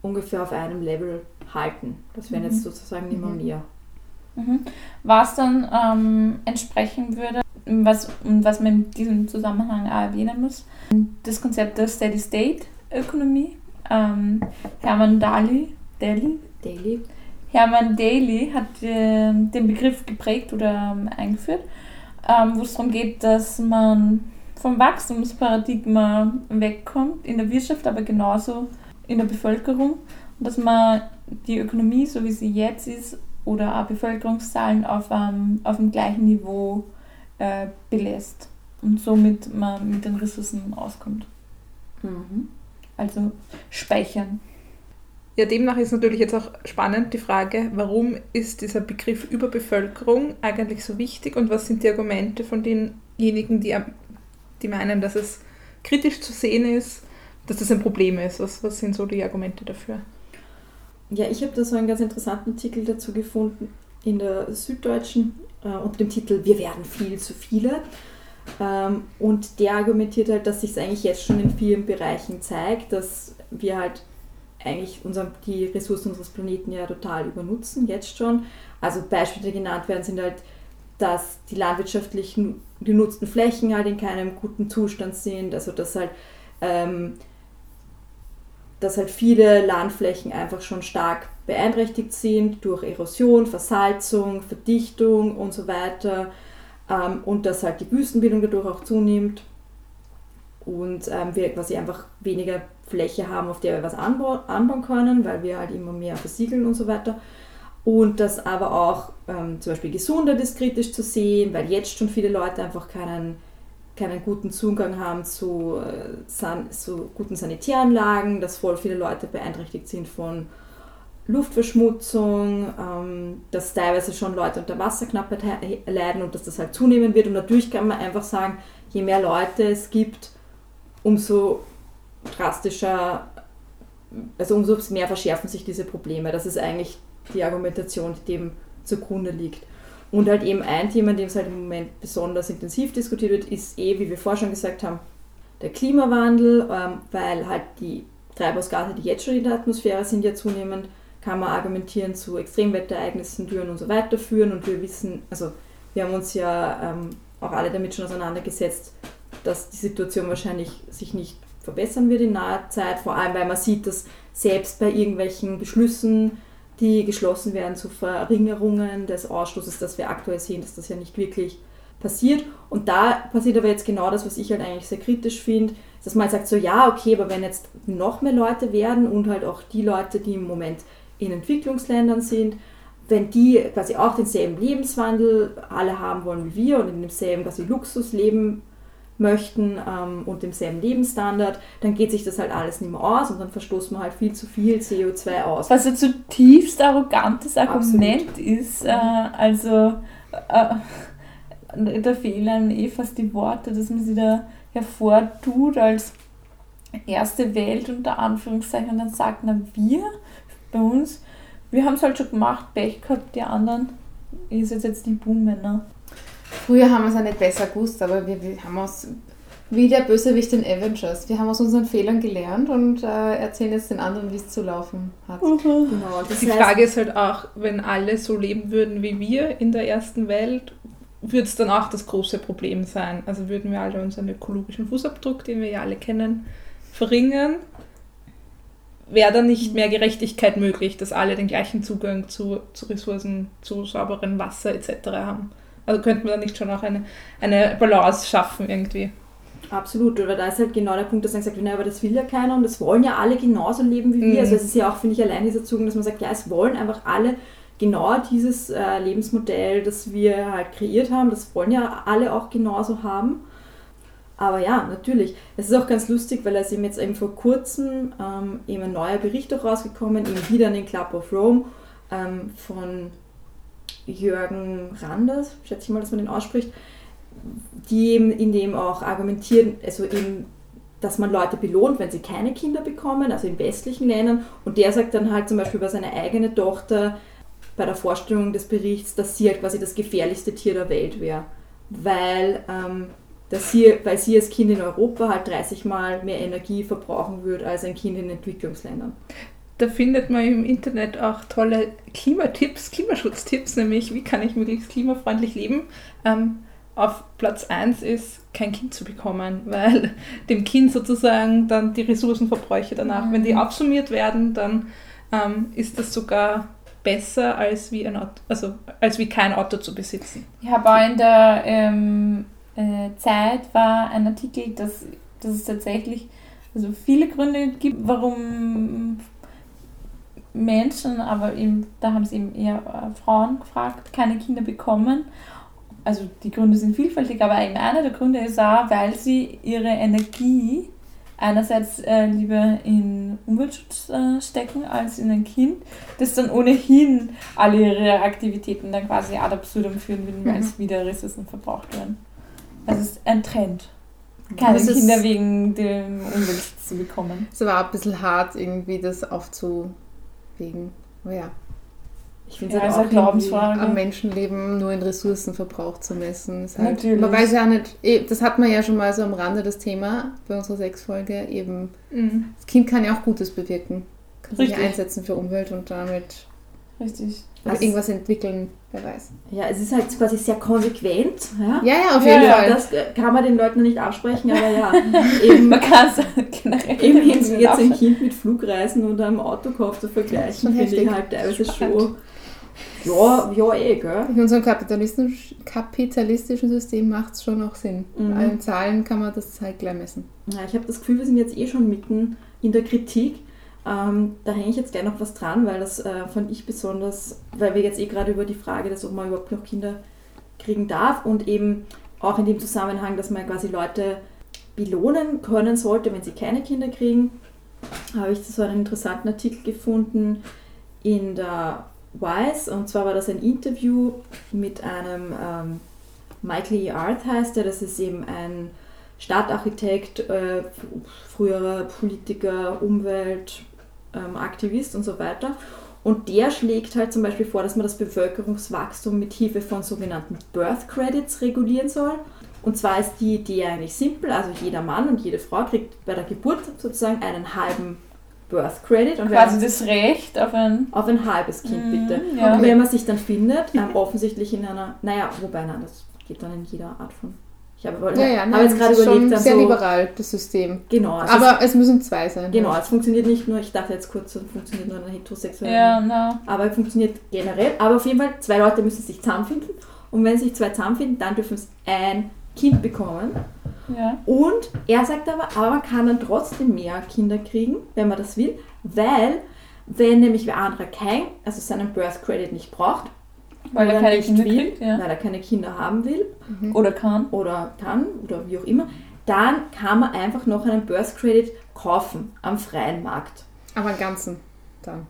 ungefähr auf einem Level halten. Das wären jetzt mhm. sozusagen immer mhm. mehr. Mhm. Was dann ähm, entsprechen würde, was, was man in diesem Zusammenhang auch erwähnen muss, das Konzept der Steady State Ökonomie. Ähm, Hermann Daly, Daly, Daly. Hermann Daly hat äh, den Begriff geprägt oder ähm, eingeführt, ähm, wo es darum geht, dass man vom Wachstumsparadigma wegkommt in der Wirtschaft, aber genauso in der Bevölkerung und dass man die Ökonomie, so wie sie jetzt ist, oder auch Bevölkerungszahlen auf, ähm, auf dem gleichen Niveau äh, belässt und somit man mit den Ressourcen auskommt. Mhm. Also speichern. Ja, demnach ist natürlich jetzt auch spannend die Frage, warum ist dieser Begriff Überbevölkerung eigentlich so wichtig und was sind die Argumente von denjenigen, die, die meinen, dass es kritisch zu sehen ist, dass das ein Problem ist? Was, was sind so die Argumente dafür? Ja, ich habe da so einen ganz interessanten Artikel dazu gefunden in der Süddeutschen äh, unter dem Titel Wir werden viel zu viele. Ähm, und der argumentiert halt, dass sich es eigentlich jetzt schon in vielen Bereichen zeigt, dass wir halt eigentlich unser, die Ressourcen unseres Planeten ja total übernutzen, jetzt schon. Also Beispiele, die genannt werden, sind halt, dass die landwirtschaftlich genutzten Flächen halt in keinem guten Zustand sind, also dass halt ähm, dass halt viele Landflächen einfach schon stark beeinträchtigt sind durch Erosion, Versalzung, Verdichtung und so weiter ähm, und dass halt die Wüstenbildung dadurch auch zunimmt und ähm, wir quasi einfach weniger Fläche haben, auf der wir was anbauen, anbauen können, weil wir halt immer mehr versiegeln und so weiter. Und dass aber auch ähm, zum Beispiel Gesundheit ist kritisch zu sehen, weil jetzt schon viele Leute einfach keinen keinen guten Zugang haben zu, äh, san, zu guten Sanitäranlagen, dass voll viele Leute beeinträchtigt sind von Luftverschmutzung, ähm, dass teilweise schon Leute unter Wasserknappheit leiden und dass das halt zunehmen wird. Und natürlich kann man einfach sagen, je mehr Leute es gibt, umso drastischer, also umso mehr verschärfen sich diese Probleme. Das ist eigentlich die Argumentation, die dem zugrunde liegt. Und halt eben ein Thema, in dem es halt im Moment besonders intensiv diskutiert wird, ist eh, wie wir vorher schon gesagt haben, der Klimawandel, ähm, weil halt die Treibhausgase, die jetzt schon in der Atmosphäre sind, ja zunehmend, kann man argumentieren zu Extremwetterereignissen, Dürren und so weiter führen. Und wir wissen, also wir haben uns ja ähm, auch alle damit schon auseinandergesetzt, dass die Situation wahrscheinlich sich nicht verbessern wird in naher Zeit, vor allem weil man sieht, dass selbst bei irgendwelchen Beschlüssen, die geschlossen werden zu Verringerungen des Ausstoßes, das wir aktuell sehen, dass das ja nicht wirklich passiert. Und da passiert aber jetzt genau das, was ich halt eigentlich sehr kritisch finde, dass man halt sagt so, ja, okay, aber wenn jetzt noch mehr Leute werden und halt auch die Leute, die im Moment in Entwicklungsländern sind, wenn die quasi auch denselben Lebenswandel alle haben wollen wie wir und in demselben quasi Luxus leben möchten ähm, und demselben Lebensstandard, dann geht sich das halt alles nicht mehr aus und dann verstoßt man halt viel zu viel CO2 aus. Was ein zutiefst arrogantes Argument Absolut. ist. Äh, also äh, da fehlen eh fast die Worte, dass man sie da hervortut als erste Welt unter Anführungszeichen und dann sagt, na wir bei uns, wir haben es halt schon gemacht, Pech gehabt, die anderen, ihr seid jetzt die Buhmänner. Früher haben wir es ja nicht besser gewusst, aber wir, wir haben uns Wie der Bösewicht in Avengers. Wir haben aus unseren Fehlern gelernt und äh, erzählen jetzt den anderen, wie es zu laufen hat. Mhm. Genau, das Die Frage ist halt auch, wenn alle so leben würden wie wir in der ersten Welt, würde es dann auch das große Problem sein. Also würden wir alle unseren ökologischen Fußabdruck, den wir ja alle kennen, verringern, wäre dann nicht mehr Gerechtigkeit möglich, dass alle den gleichen Zugang zu, zu Ressourcen, zu sauberem Wasser etc. haben. Also könnte man da nicht schon auch eine, eine Balance schaffen irgendwie. Absolut, oder da ist halt genau der Punkt, dass man sagt, naja, aber das will ja keiner und das wollen ja alle genauso leben wie wir. Mhm. Also es ist ja auch, finde ich, allein dieser Zugang, dass man sagt, ja, es wollen einfach alle genau dieses äh, Lebensmodell, das wir halt kreiert haben, das wollen ja alle auch genauso haben. Aber ja, natürlich. Es ist auch ganz lustig, weil es eben jetzt eben vor kurzem ähm, eben ein neuer Bericht auch rausgekommen, eben wieder in den Club of Rome ähm, von Jürgen Randers, schätze ich mal, dass man den ausspricht, die eben in dem auch argumentieren, also eben, dass man Leute belohnt, wenn sie keine Kinder bekommen, also in westlichen Ländern. Und der sagt dann halt zum Beispiel über seine eigene Tochter bei der Vorstellung des Berichts, dass sie halt quasi das gefährlichste Tier der Welt wäre. Weil, ähm, dass sie, weil sie als Kind in Europa halt 30 Mal mehr Energie verbrauchen würde als ein Kind in Entwicklungsländern. Da findet man im Internet auch tolle Klimatipps, Klimaschutztipps, nämlich wie kann ich möglichst klimafreundlich leben. Ähm, auf Platz 1 ist, kein Kind zu bekommen, weil dem Kind sozusagen dann die Ressourcenverbräuche danach, wenn die absummiert werden, dann ähm, ist das sogar besser als wie ein Auto, also als wie kein Auto zu besitzen. Ich habe auch in der ähm, äh, Zeit war ein Artikel, dass, dass es tatsächlich also viele Gründe gibt, warum Menschen, aber eben, da haben sie eben eher äh, Frauen gefragt, keine Kinder bekommen. Also die Gründe sind vielfältig, aber eben einer der Gründe ist auch, weil sie ihre Energie einerseits äh, lieber in Umweltschutz äh, stecken als in ein Kind, das dann ohnehin alle ihre Aktivitäten dann quasi ad absurdum führen würden, weil es wieder Ressourcen verbraucht werden. Also es ist ein Trend. Keine Das Kinder wegen dem Umweltschutz zu bekommen. Es war ein bisschen hart, irgendwie das aufzuwägen. Aber ja, Ich finde Ja, es ist halt auch irgendwie- Glaubensfrage. am Menschenleben nur in Ressourcenverbrauch zu messen. Ist halt, Natürlich. Man weiß ja nicht, eh, das hat man ja schon mal so am Rande das Thema bei unserer Sexfolge, eben, das Kind kann ja auch Gutes bewirken. Kann sich ja einsetzen für Umwelt und damit Richtig. oder Also- irgendwas entwickeln, wer weiß. Ja, es ist halt quasi sehr konsequent. Ja, Ja, ja, auf jeden ja, Fall. Das äh, kann man den Leuten nicht absprechen, aber ja, eben, Man kann es generell eben jetzt, jetzt ein. Kind mit Flugreisen und einem Autokauf zu vergleichen, finde ich halt teilweise schon. Ja, ja, eh, gell? In unserem kapitalistischen, kapitalistischen System macht es schon auch Sinn. Mhm. An Zahlen kann man das halt gleich messen. Ja, ich habe das Gefühl, wir sind jetzt eh schon mitten in der Kritik. Ähm, da hänge ich jetzt gleich noch was dran, weil das äh, fand ich besonders, weil wir jetzt eh gerade über die Frage, dass ob man überhaupt noch Kinder kriegen darf und eben auch in dem Zusammenhang, dass man quasi Leute belohnen können sollte, wenn sie keine Kinder kriegen, habe ich so einen interessanten Artikel gefunden in der Wise und zwar war das ein Interview mit einem ähm, Michael E. Arth heißt er, das ist eben ein Stadtarchitekt, äh, früherer Politiker, Umweltaktivist ähm, Aktivist und so weiter. Und der schlägt halt zum Beispiel vor, dass man das Bevölkerungswachstum mit Hilfe von sogenannten Birth Credits regulieren soll. Und zwar ist die Idee eigentlich simpel, also jeder Mann und jede Frau kriegt bei der Geburt sozusagen einen halben Birth Credit und Quasi das Recht auf ein. auf ein halbes Kind Mhm, bitte. ja. Und wenn man sich dann findet, ähm, offensichtlich in einer, naja, wobei, nein, das geht dann in jeder Art von. Ich habe, Ja, ja, habe nein, jetzt das gerade ist schon überlegt, dann sehr so, liberal, das System. Genau, also Aber es müssen zwei sein. Genau, es funktioniert nicht nur, ich dachte jetzt kurz, es funktioniert nur in einer heterosexuellen, Ja, na. aber es funktioniert generell. Aber auf jeden Fall, zwei Leute müssen sich zusammenfinden und wenn sich zwei zusammenfinden, dann dürfen sie ein Kind bekommen. Ja. Und er sagt aber, aber man kann dann trotzdem mehr Kinder kriegen, wenn man das will, weil wenn nämlich wer anderer kein, also seinen Birth Credit nicht braucht, Weil er keine Kinder will, kriegt, ja. weil er keine Kinder haben will Oder kann. oder kann oder wie auch immer, dann kann man einfach noch einen Birth Credit kaufen am freien Markt. Aber einen ganzen dann.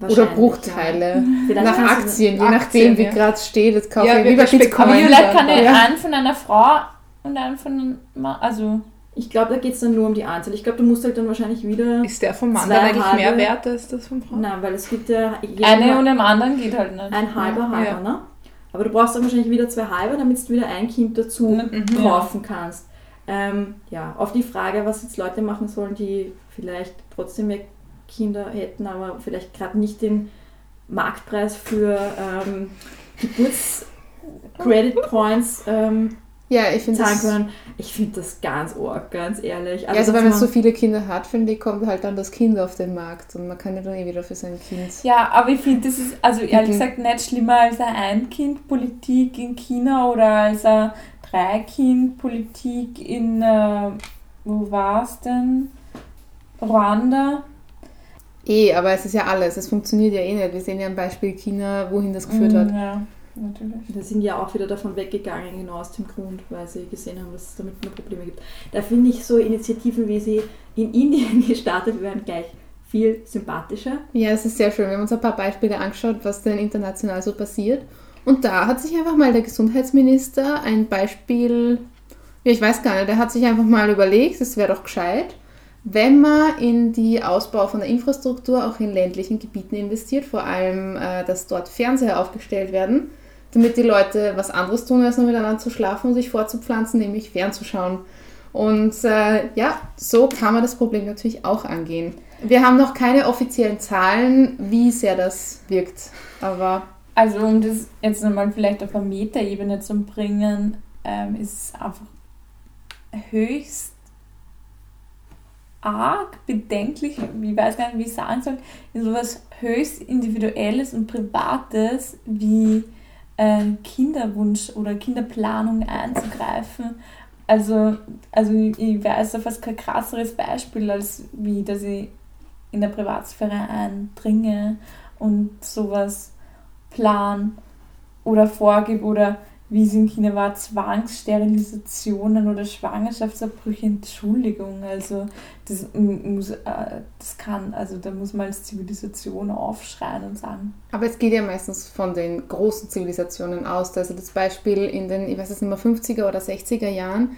Oder Bruchteile. Ja. Nach Aktien, je Aktien, nachdem, wie ja. gerade steht. Das kaufe Ja, ich wir- wie bei Bitcoin. Vielleicht kann er Ja. einen von einer Frau und einen von einem Mann. Also, Ich glaube, da geht es dann nur um die Anzahl. Ich glaube, du musst halt dann wahrscheinlich wieder. Ist der vom Mann dann eigentlich halbe- mehr wert als das vom Frau? Nein, weil es gibt ja. eine und dem anderen geht halt nicht. ein halber Ja. halber, ne? Aber du brauchst dann wahrscheinlich wieder zwei halbe, damit du wieder ein Kind dazu Mhm. kaufen kannst. Ähm, ja, auf die Frage, was jetzt Leute machen sollen, die vielleicht trotzdem mehr Kinder hätten, aber vielleicht gerade nicht den Marktpreis für ähm, Geburts-Credit Points ähm, Ja, ich finde zahlen das. können. Ich finde das ganz arg, ganz ehrlich. Ja, also dass wenn man so man- viele Kinder hat, finde ich, kommt halt dann das Kind auf den Markt und man kann ja dann eh wieder für sein Kind. Ja, aber ich finde, das ist also ehrlich gesagt nicht schlimmer als eine Ein-Kind-Politik in China oder als eine Drei-Kind-Politik in, äh, wo war es denn? Ruanda. Eh, aber es ist ja alles. Es funktioniert ja eh nicht. Wir sehen ja am Beispiel China, wohin das geführt Mm, hat. Ja, natürlich. Wir sind ja auch wieder davon weggegangen, genau aus dem Grund, weil sie gesehen haben, dass es damit nur Probleme gibt. Da finde ich so Initiativen, wie sie in Indien gestartet werden, gleich viel sympathischer. Ja, es ist sehr schön. Wir haben uns ein paar Beispiele angeschaut, was denn international so passiert. Und da hat sich einfach mal der Gesundheitsminister ein Beispiel, ja, ich weiß gar nicht, der hat sich einfach mal überlegt, es wäre doch gescheit, wenn man in die Ausbau von der Infrastruktur auch in ländlichen Gebieten investiert, vor allem, äh, dass dort Fernseher aufgestellt werden, damit die Leute was anderes tun, als nur miteinander zu schlafen und sich vorzupflanzen, nämlich fernzuschauen. Und äh, ja, so kann man das Problem natürlich auch angehen. Wir haben noch keine offiziellen Zahlen, wie sehr das wirkt. Aber Also um das jetzt nochmal vielleicht auf eine Metaebene zu bringen, ähm, ist es einfach höchst arg bedenklich, ich weiß gar nicht, wie ich sagen soll, in sowas höchst Individuelles und Privates wie Kinderwunsch oder Kinderplanung einzugreifen. Also, also ich weiß da fast kein krasseres Beispiel, als wie, dass ich in der Privatsphäre eindringe und sowas plan oder vorgib oder wie es in China war, Zwangssterilisationen oder Schwangerschaftsabbrüche, Entschuldigung. Also das muss, äh, das kann, also da muss man als Zivilisation aufschreien und sagen. Aber es geht ja meistens von den großen Zivilisationen aus. Also das Beispiel in den, ich weiß es nicht mehr, 50er oder 60er Jahren,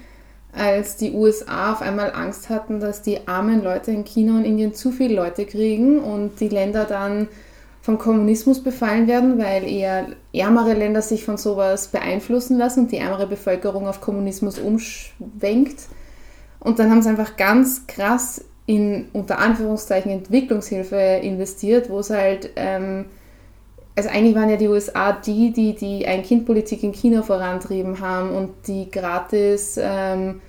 als die USA auf einmal Angst hatten, dass die armen Leute in China und Indien zu viele Leute kriegen und die Länder dann vom Kommunismus befallen werden, weil eher ärmere Länder sich von sowas beeinflussen lassen und die ärmere Bevölkerung auf Kommunismus umschwenkt. Und dann haben sie einfach ganz krass in unter Anführungszeichen Entwicklungshilfe investiert, wo es halt, ähm, also eigentlich waren ja die USA die, die die Ein-Kind-Politik in China vorantrieben haben und die gratis ähm,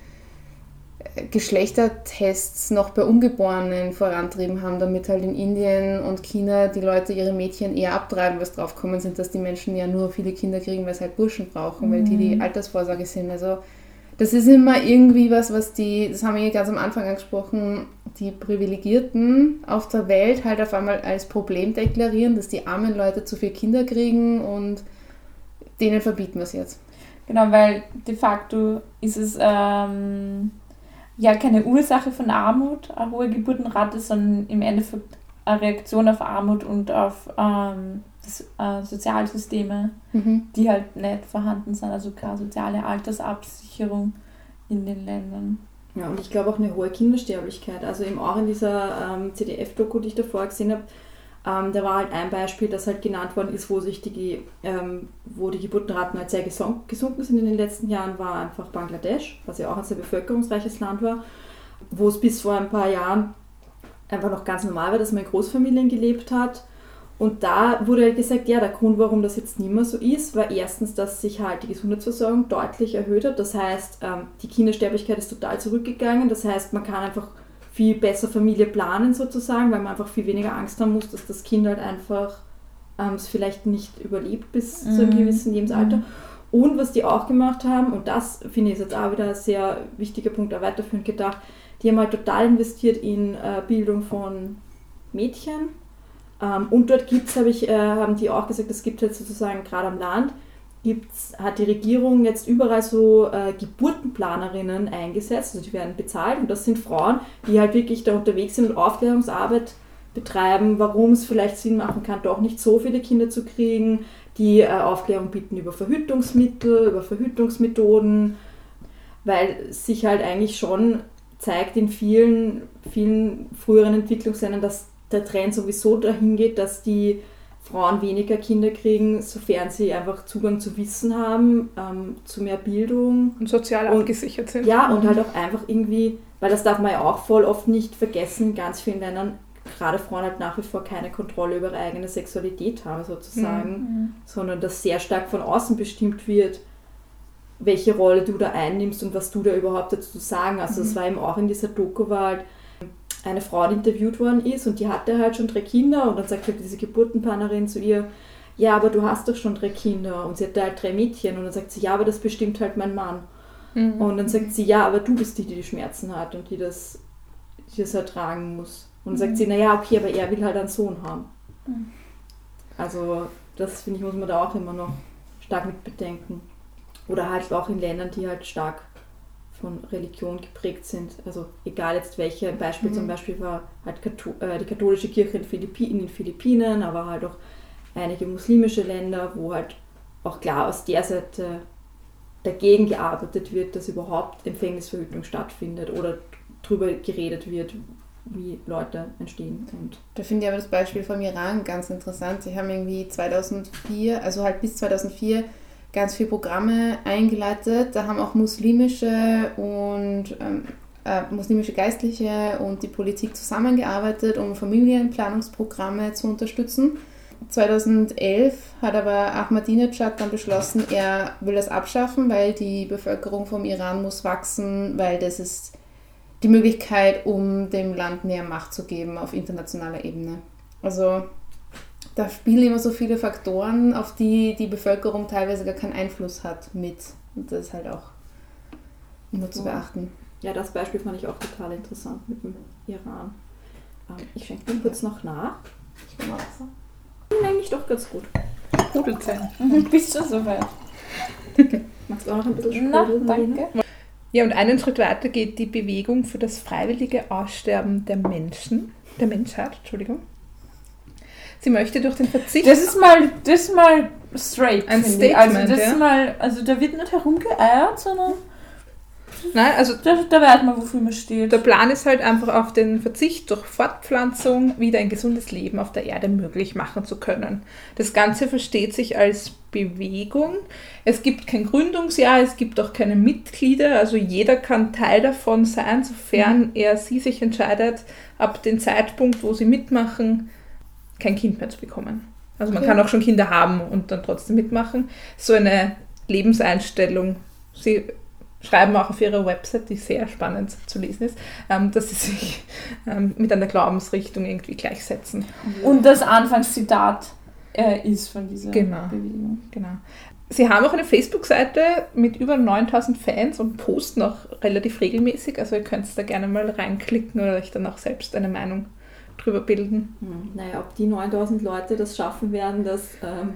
Geschlechtertests noch bei Ungeborenen vorantrieben haben, damit halt in Indien und China die Leute ihre Mädchen eher abtreiben, was drauf kommen sind, dass die Menschen ja nur viele Kinder kriegen, weil sie halt Burschen brauchen, weil die die Altersvorsorge sind. Also das ist immer irgendwie was, was die, das haben wir ja ganz am Anfang angesprochen, die Privilegierten auf der Welt halt auf einmal als Problem deklarieren, dass die armen Leute zu viele Kinder kriegen und denen verbieten wir es jetzt. Genau, weil de facto ist es ähm, ja keine Ursache von Armut, eine hohe Geburtenrate, sondern im Endeffekt eine Reaktion auf Armut und auf ähm, das, äh, Sozialsysteme, Mhm. die halt nicht vorhanden sind, also keine soziale Altersabsicherung in den Ländern. Ja, und ich glaube auch eine hohe Kindersterblichkeit. Also eben auch in dieser ähm, CDF-Doku, die ich davor gesehen habe, ähm, da war halt ein Beispiel, das halt genannt worden ist, wo sich die, ähm, wo die Geburtenraten halt sehr gesun- gesunken sind in den letzten Jahren, war einfach Bangladesch, was ja auch ein sehr bevölkerungsreiches Land war, wo es bis vor ein paar Jahren einfach noch ganz normal war, dass man in Großfamilien gelebt hat. Und da wurde halt gesagt, ja, der Grund, warum das jetzt nicht mehr so ist, war erstens, dass sich halt die Gesundheitsversorgung deutlich erhöht hat. Das heißt, ähm, die Kindersterblichkeit ist total zurückgegangen. Das heißt, man kann einfach viel besser Familie planen sozusagen, weil man einfach viel weniger Angst haben muss, dass das Kind halt einfach ähm, es vielleicht nicht überlebt bis zu einem Mhm. gewissen Lebensalter. Und was die auch gemacht haben, und das finde ich jetzt auch wieder ein sehr wichtiger Punkt, auch weiterführend gedacht, die haben halt total investiert in äh, Bildung von Mädchen. Ähm, und dort gibt's, hab ich, äh, haben die auch gesagt, es gibt jetzt sozusagen gerade am Land, gibt's, hat die Regierung jetzt überall so äh, Geburtenplanerinnen eingesetzt, also die werden bezahlt und das sind Frauen, die halt wirklich da unterwegs sind und Aufklärungsarbeit betreiben, warum es vielleicht Sinn machen kann, doch nicht so viele Kinder zu kriegen, die äh, Aufklärung bieten über Verhütungsmittel, über Verhütungsmethoden, weil sich halt eigentlich schon zeigt in vielen, vielen früheren Entwicklungsländern, dass der Trend sowieso dahin geht, dass die Frauen weniger Kinder kriegen, sofern sie einfach Zugang zu Wissen haben, ähm, zu mehr Bildung. Und sozial Und- abgesichert sind. Ja, und halt auch einfach irgendwie, weil das darf man ja auch voll oft nicht vergessen, in ganz vielen Ländern gerade Frauen halt nach wie vor keine Kontrolle über ihre eigene Sexualität haben, sozusagen, sondern das sehr stark von außen bestimmt wird, welche Rolle du da einnimmst und was du da überhaupt dazu sagen hast. Also das war eben auch in dieser Doku, war halt eine Frau, die interviewt worden ist und die hatte halt schon drei Kinder und dann sagt halt diese Geburtenplanerin zu ihr, ja, aber du hast doch schon drei Kinder und sie hatte halt drei Mädchen und dann sagt sie, ja, aber das bestimmt halt mein Mann. Mhm. Und dann sagt sie, ja, aber du bist die, die die Schmerzen hat und die das, die das ertragen muss. Und dann sagt sie, naja, okay, aber er will halt einen Sohn haben. Also das, finde ich, muss man da auch immer noch stark mit bedenken. Oder halt auch in Ländern, die halt stark von Religion geprägt sind. Also egal jetzt welche, ein Beispiel zum Beispiel war halt äh, die katholische Kirche in, Philippi in den Philippinen, aber halt auch einige muslimische Länder, wo halt auch klar aus der Seite dagegen gearbeitet wird, dass überhaupt Empfängnisverhütung stattfindet oder darüber geredet wird, wie Leute entstehen. Und Da finde ich aber das Beispiel vom Iran ganz interessant. Sie haben irgendwie 2004, also halt bis 2004, ganz viele Programme eingeleitet. Da haben auch muslimische und ähm, äh, muslimische Geistliche und die Politik zusammengearbeitet, um Familienplanungsprogramme zu unterstützen. 2011 hat aber Ahmadinejad dann beschlossen, er will das abschaffen, weil die Bevölkerung vom Iran muss wachsen, weil das ist die Möglichkeit, um dem Land mehr Macht zu geben auf internationaler Ebene. Also da spielen immer so viele Faktoren, auf die die Bevölkerung teilweise gar keinen Einfluss hat mit. Und das ist halt auch immer zu beachten. ja, das Beispiel fand ich auch total interessant mit dem Iran. Ähm, ich schenke den kurz noch nach. Ich bin eigentlich doch ganz gut. Sprudelzellen. Bist du soweit? Magst du auch noch ein bisschen Na, sprudeln, Marina? danke. Ja, und einen Schritt weiter geht die Bewegung für das freiwillige Aussterben der Menschen, der Menschheit, Entschuldigung. Sie möchte durch den Verzicht Das ist mal, das ist mal straight. Ein. Also, Statement, das ja. ist mal, also da wird nicht herumgeeiert, sondern Nein, also da, da weiß man, wofür man steht. der Plan ist halt einfach auf den Verzicht durch Fortpflanzung wieder ein gesundes Leben auf der Erde möglich machen zu können. Das Ganze versteht sich als Bewegung. Es gibt kein Gründungsjahr, es gibt auch keine Mitglieder, also jeder kann Teil davon sein, sofern er sie sich entscheidet, ab dem Zeitpunkt, wo sie mitmachen, kein Kind mehr zu bekommen. Also man Okay. kann auch schon Kinder haben und dann trotzdem mitmachen. So eine Lebenseinstellung. Sie schreiben auch auf ihrer Website, die sehr spannend zu lesen ist, ähm, dass sie sich ähm, mit einer Glaubensrichtung irgendwie gleichsetzen. Und das Anfangszitat äh, ist von dieser Genau. Bewegung. Genau. Sie haben auch eine Facebook-Seite mit über 9000 Fans und posten auch relativ regelmäßig. Also ihr könnt da gerne mal reinklicken oder euch dann auch selbst eine Meinung drüber bilden. Hm, Naja, ob die 9000 Leute das schaffen werden, dass, ähm,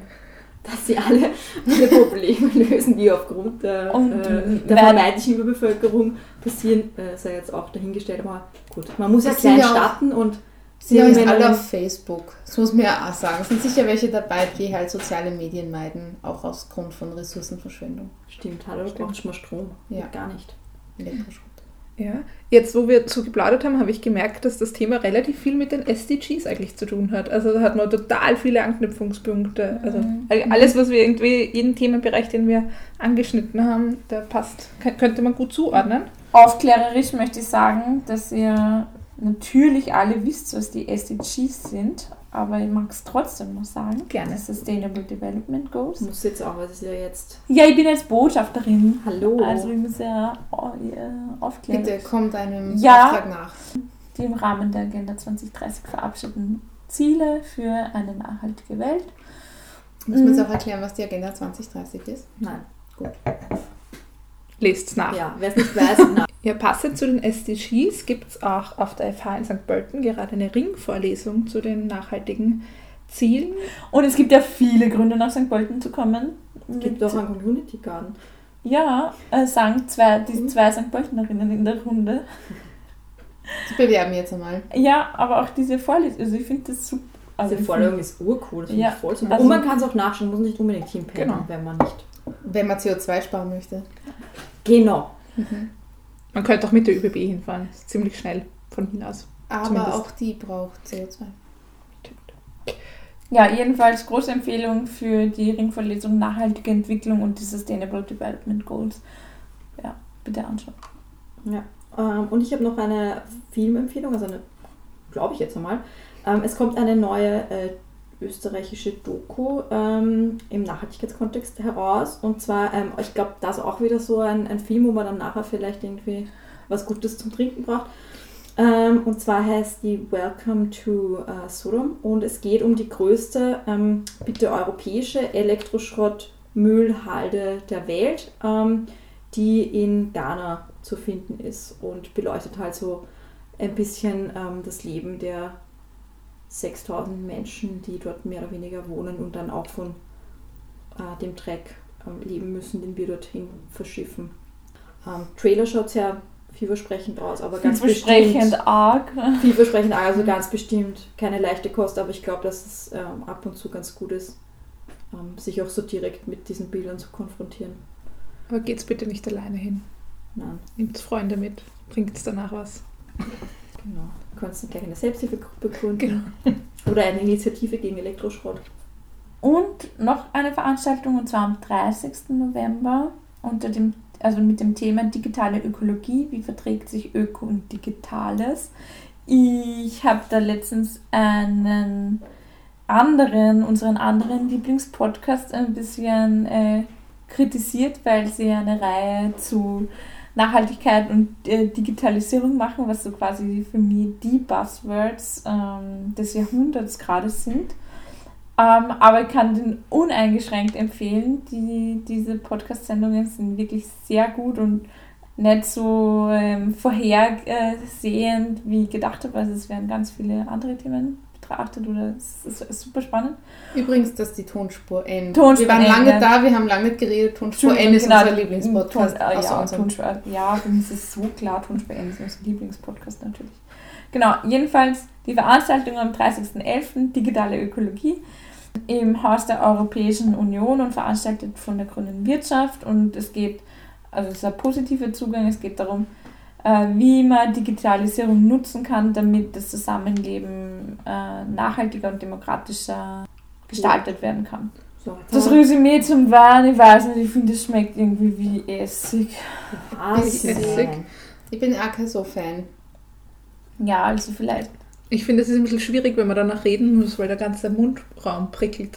dass sie alle, alle Probleme lösen, die aufgrund der, Und äh, der vermeintlichen Überbevölkerung passieren, äh, sei jetzt auch dahingestellt. Aber gut, man muss Das klein ja auch- starten und Sie sind ja alle auf Facebook. Das muss man ja auch sagen. Es sind sicher welche dabei, die halt soziale Medien meiden, auch aus Grund von Ressourcenverschwendung. Stimmt, hallo, du brauchst mal Strom. Ja. Gar nicht. Elektroschrott. Ja. Jetzt, wo wir so geplaudert haben, habe ich gemerkt, dass das Thema relativ viel mit den SDGs eigentlich zu tun hat. Also da hat man total viele Anknüpfungspunkte. Also all- alles, was wir irgendwie, jeden Themenbereich, den wir angeschnitten haben, der passt, Kön- könnte man gut zuordnen. Aufklärerisch möchte ich sagen, dass ihr natürlich alle wisst, was die SDGs sind, aber ich mag es trotzdem noch sagen. Gerne. Sustainable Development Goals. Muss jetzt auch, weil es ist ja jetzt. Ja, ich bin jetzt Botschafterin. Hallo. Also ich muss ja oh, aufklären. Bitte kommt einem Ja. Auftrag nach. Die im Rahmen der Agenda 2030 verabschiedeten Ziele für eine nachhaltige Welt. Muss man jetzt Mhm. auch erklären, was die Agenda 2030 ist? Nein. Lest's nach. Ja, wer es nicht weiß, nein. Ja, passend zu den SDGs gibt es auch auf der FH in St. Pölten gerade eine Ringvorlesung zu den nachhaltigen Zielen. Und es gibt ja viele Gründe, nach St. Pölten zu kommen. Gibt Mit- auch einen Community Garden. Ja, äh, sagen zwei, die zwei St. Pöltenerinnen in der Runde. Die bewerben jetzt einmal. Ja, aber auch diese Vorlesung, also ich finde das super. Also Diese Vorlesung ist urcool, das Ja, voll super. also- Und man kann es auch nachschauen, muss nicht unbedingt hinpennen, Genau. wenn man nicht. Wenn man CO2 sparen möchte. Genau. Man könnte auch mit der ÖBB hinfahren, ist ziemlich schnell von Wien aus. Aber Zumindest. auch die braucht CO2. Ja, jedenfalls große Empfehlung für die Ringvorlesung Nachhaltige Entwicklung und die Sustainable Development Goals. Ja, bitte anschauen. Ja. Ähm, und ich habe noch eine Filmempfehlung, also eine, glaube ich jetzt nochmal. Ähm, es kommt eine neue äh, österreichische Doku ähm, im Nachhaltigkeitskontext heraus. Und zwar, ähm, ich glaube, das auch wieder so ein, ein Film, wo man dann nachher vielleicht irgendwie was Gutes zum Trinken braucht. Ähm, und zwar heißt die Welcome to äh, Sodom und es geht um die größte, ähm, bitte europäische Elektroschrottmüllhalde der Welt, ähm, die in Ghana zu finden ist und beleuchtet halt so ein bisschen ähm, das Leben der 6000 Menschen, die dort mehr oder weniger wohnen und dann auch von äh, dem Dreck ähm, leben müssen, den wir dorthin verschiffen. Ähm, Trailer schaut sehr vielversprechend aus, aber ganz Vielversprechend bestimmt. arg. Vielversprechend, also ganz bestimmt keine leichte Kost, aber ich glaube, dass es ähm, ab und zu ganz gut ist, ähm, sich auch so direkt mit diesen Bildern zu konfrontieren. Aber geht's bitte nicht alleine hin. Nein, Nehmt Freunde mit. Bringt's danach was. Genau. Du kannst dann gleich eine Selbsthilfegruppe gründen. Genau. Oder eine Initiative gegen Elektroschrott. Und noch eine Veranstaltung und zwar am 30. November unter dem, also mit dem Thema digitale Ökologie. Wie verträgt sich Öko und Digitales? Ich habe da letztens einen anderen, unseren anderen Lieblingspodcast ein bisschen äh, kritisiert, weil sie eine Reihe zu Nachhaltigkeit und äh, Digitalisierung machen, was so quasi für mich die Buzzwords ähm, des Jahrhunderts gerade sind. Ähm, aber ich kann den uneingeschränkt empfehlen. Die, diese Podcast-Sendungen sind wirklich sehr gut und nicht so ähm, vorhersehend, wie ich gedacht habe. Also es werden ganz viele andere Themen betrachtet oder es ist, ist super spannend. Übrigens, dass die Tonspur N. Tonspur wir waren N, lange ja. da, wir haben lange geredet. Tonspur N ist Genau, unser Lieblingspodcast. Ton, äh, ja, unserem. Tonspur, ja, mich ist es so klar, Tonspur N ist unser Lieblingspodcast natürlich. Genau, jedenfalls die Veranstaltung am 30.11. Digitale Ökologie im Haus der Europäischen Union und veranstaltet von der Grünen Wirtschaft und es geht, also es ist ein positiver Zugang, es geht darum, äh, wie man Digitalisierung nutzen kann, damit das Zusammenleben äh, nachhaltiger und demokratischer gestaltet werden kann. So, Das Resümee zum Wein, ich weiß nicht, ich finde, es schmeckt irgendwie wie Essig. Was? Essig. Ich bin auch kein so Fan. Ja, also vielleicht. Ich finde, es ist ein bisschen schwierig, wenn man danach reden muss, weil der ganze Mundraum prickelt.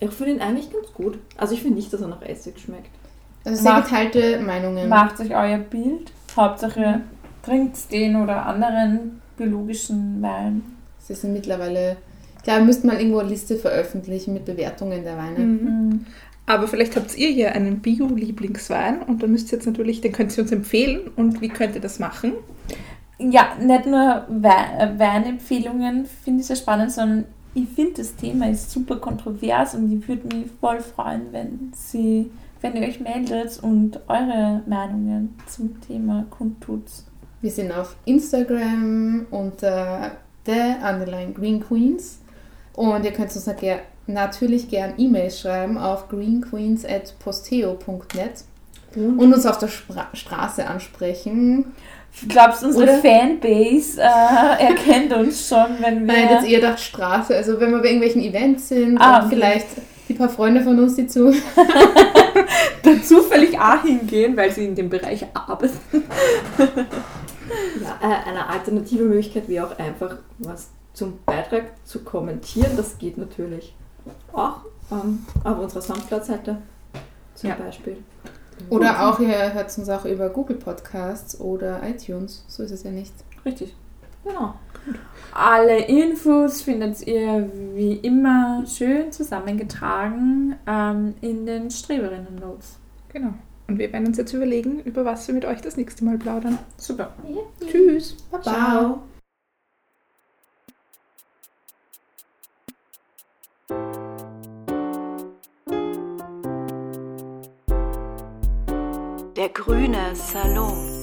Ich finde ihn eigentlich ganz gut. Also ich finde nicht, dass er nach Essig schmeckt. Also sehr geteilte Meinungen. Macht euch euer Bild. Hauptsache trinkt den oder anderen biologischen Wein. Sie sind mittlerweile. Wir müssten mal irgendwo eine Liste veröffentlichen mit Bewertungen der Weine. Mhm. Aber vielleicht habt ihr hier einen Bio-Lieblingswein und dann müsst ihr jetzt natürlich, den könnt ihr uns empfehlen. Und wie könnt ihr das machen? Ja, nicht nur äh, Weinempfehlungen finde ich sehr spannend, sondern ich finde, das Thema ist super kontrovers und ich würde mich voll freuen, wenn, sie, wenn ihr euch meldet und eure Meinungen zum Thema kundtut. Wir sind auf Instagram unter The Underline Green Queens. Und ihr könnt uns nachher natürlich gern E-Mails schreiben auf greenqueens.posteo.net und uns auf der Spra Straße ansprechen. Glaubst du, unsere Oder? Fanbase äh, erkennt uns schon, wenn wir. Nein, jetzt eher gedacht Straße. Also wenn wir bei irgendwelchen Events sind Ah, und okay. vielleicht die paar Freunde von uns, die zu da zufällig auch hingehen, weil sie in dem Bereich arbeiten. Ja, äh, eine alternative Möglichkeit wäre auch einfach was zum Beitrag zu kommentieren. Das geht natürlich auch ähm, auf unserer Soundcloud-Seite zum Ja. Beispiel. Oder auch, ihr hört uns auch über Google Podcasts oder iTunes. So ist es ja nicht. Richtig. Genau. Alle Infos findet ihr wie immer schön zusammengetragen ähm, in den Streberinnen-Notes. Genau. Und wir werden uns jetzt überlegen, über was wir mit euch das nächste Mal plaudern. Super. Tschüss. Baba. Ciao. Der grüne Salon.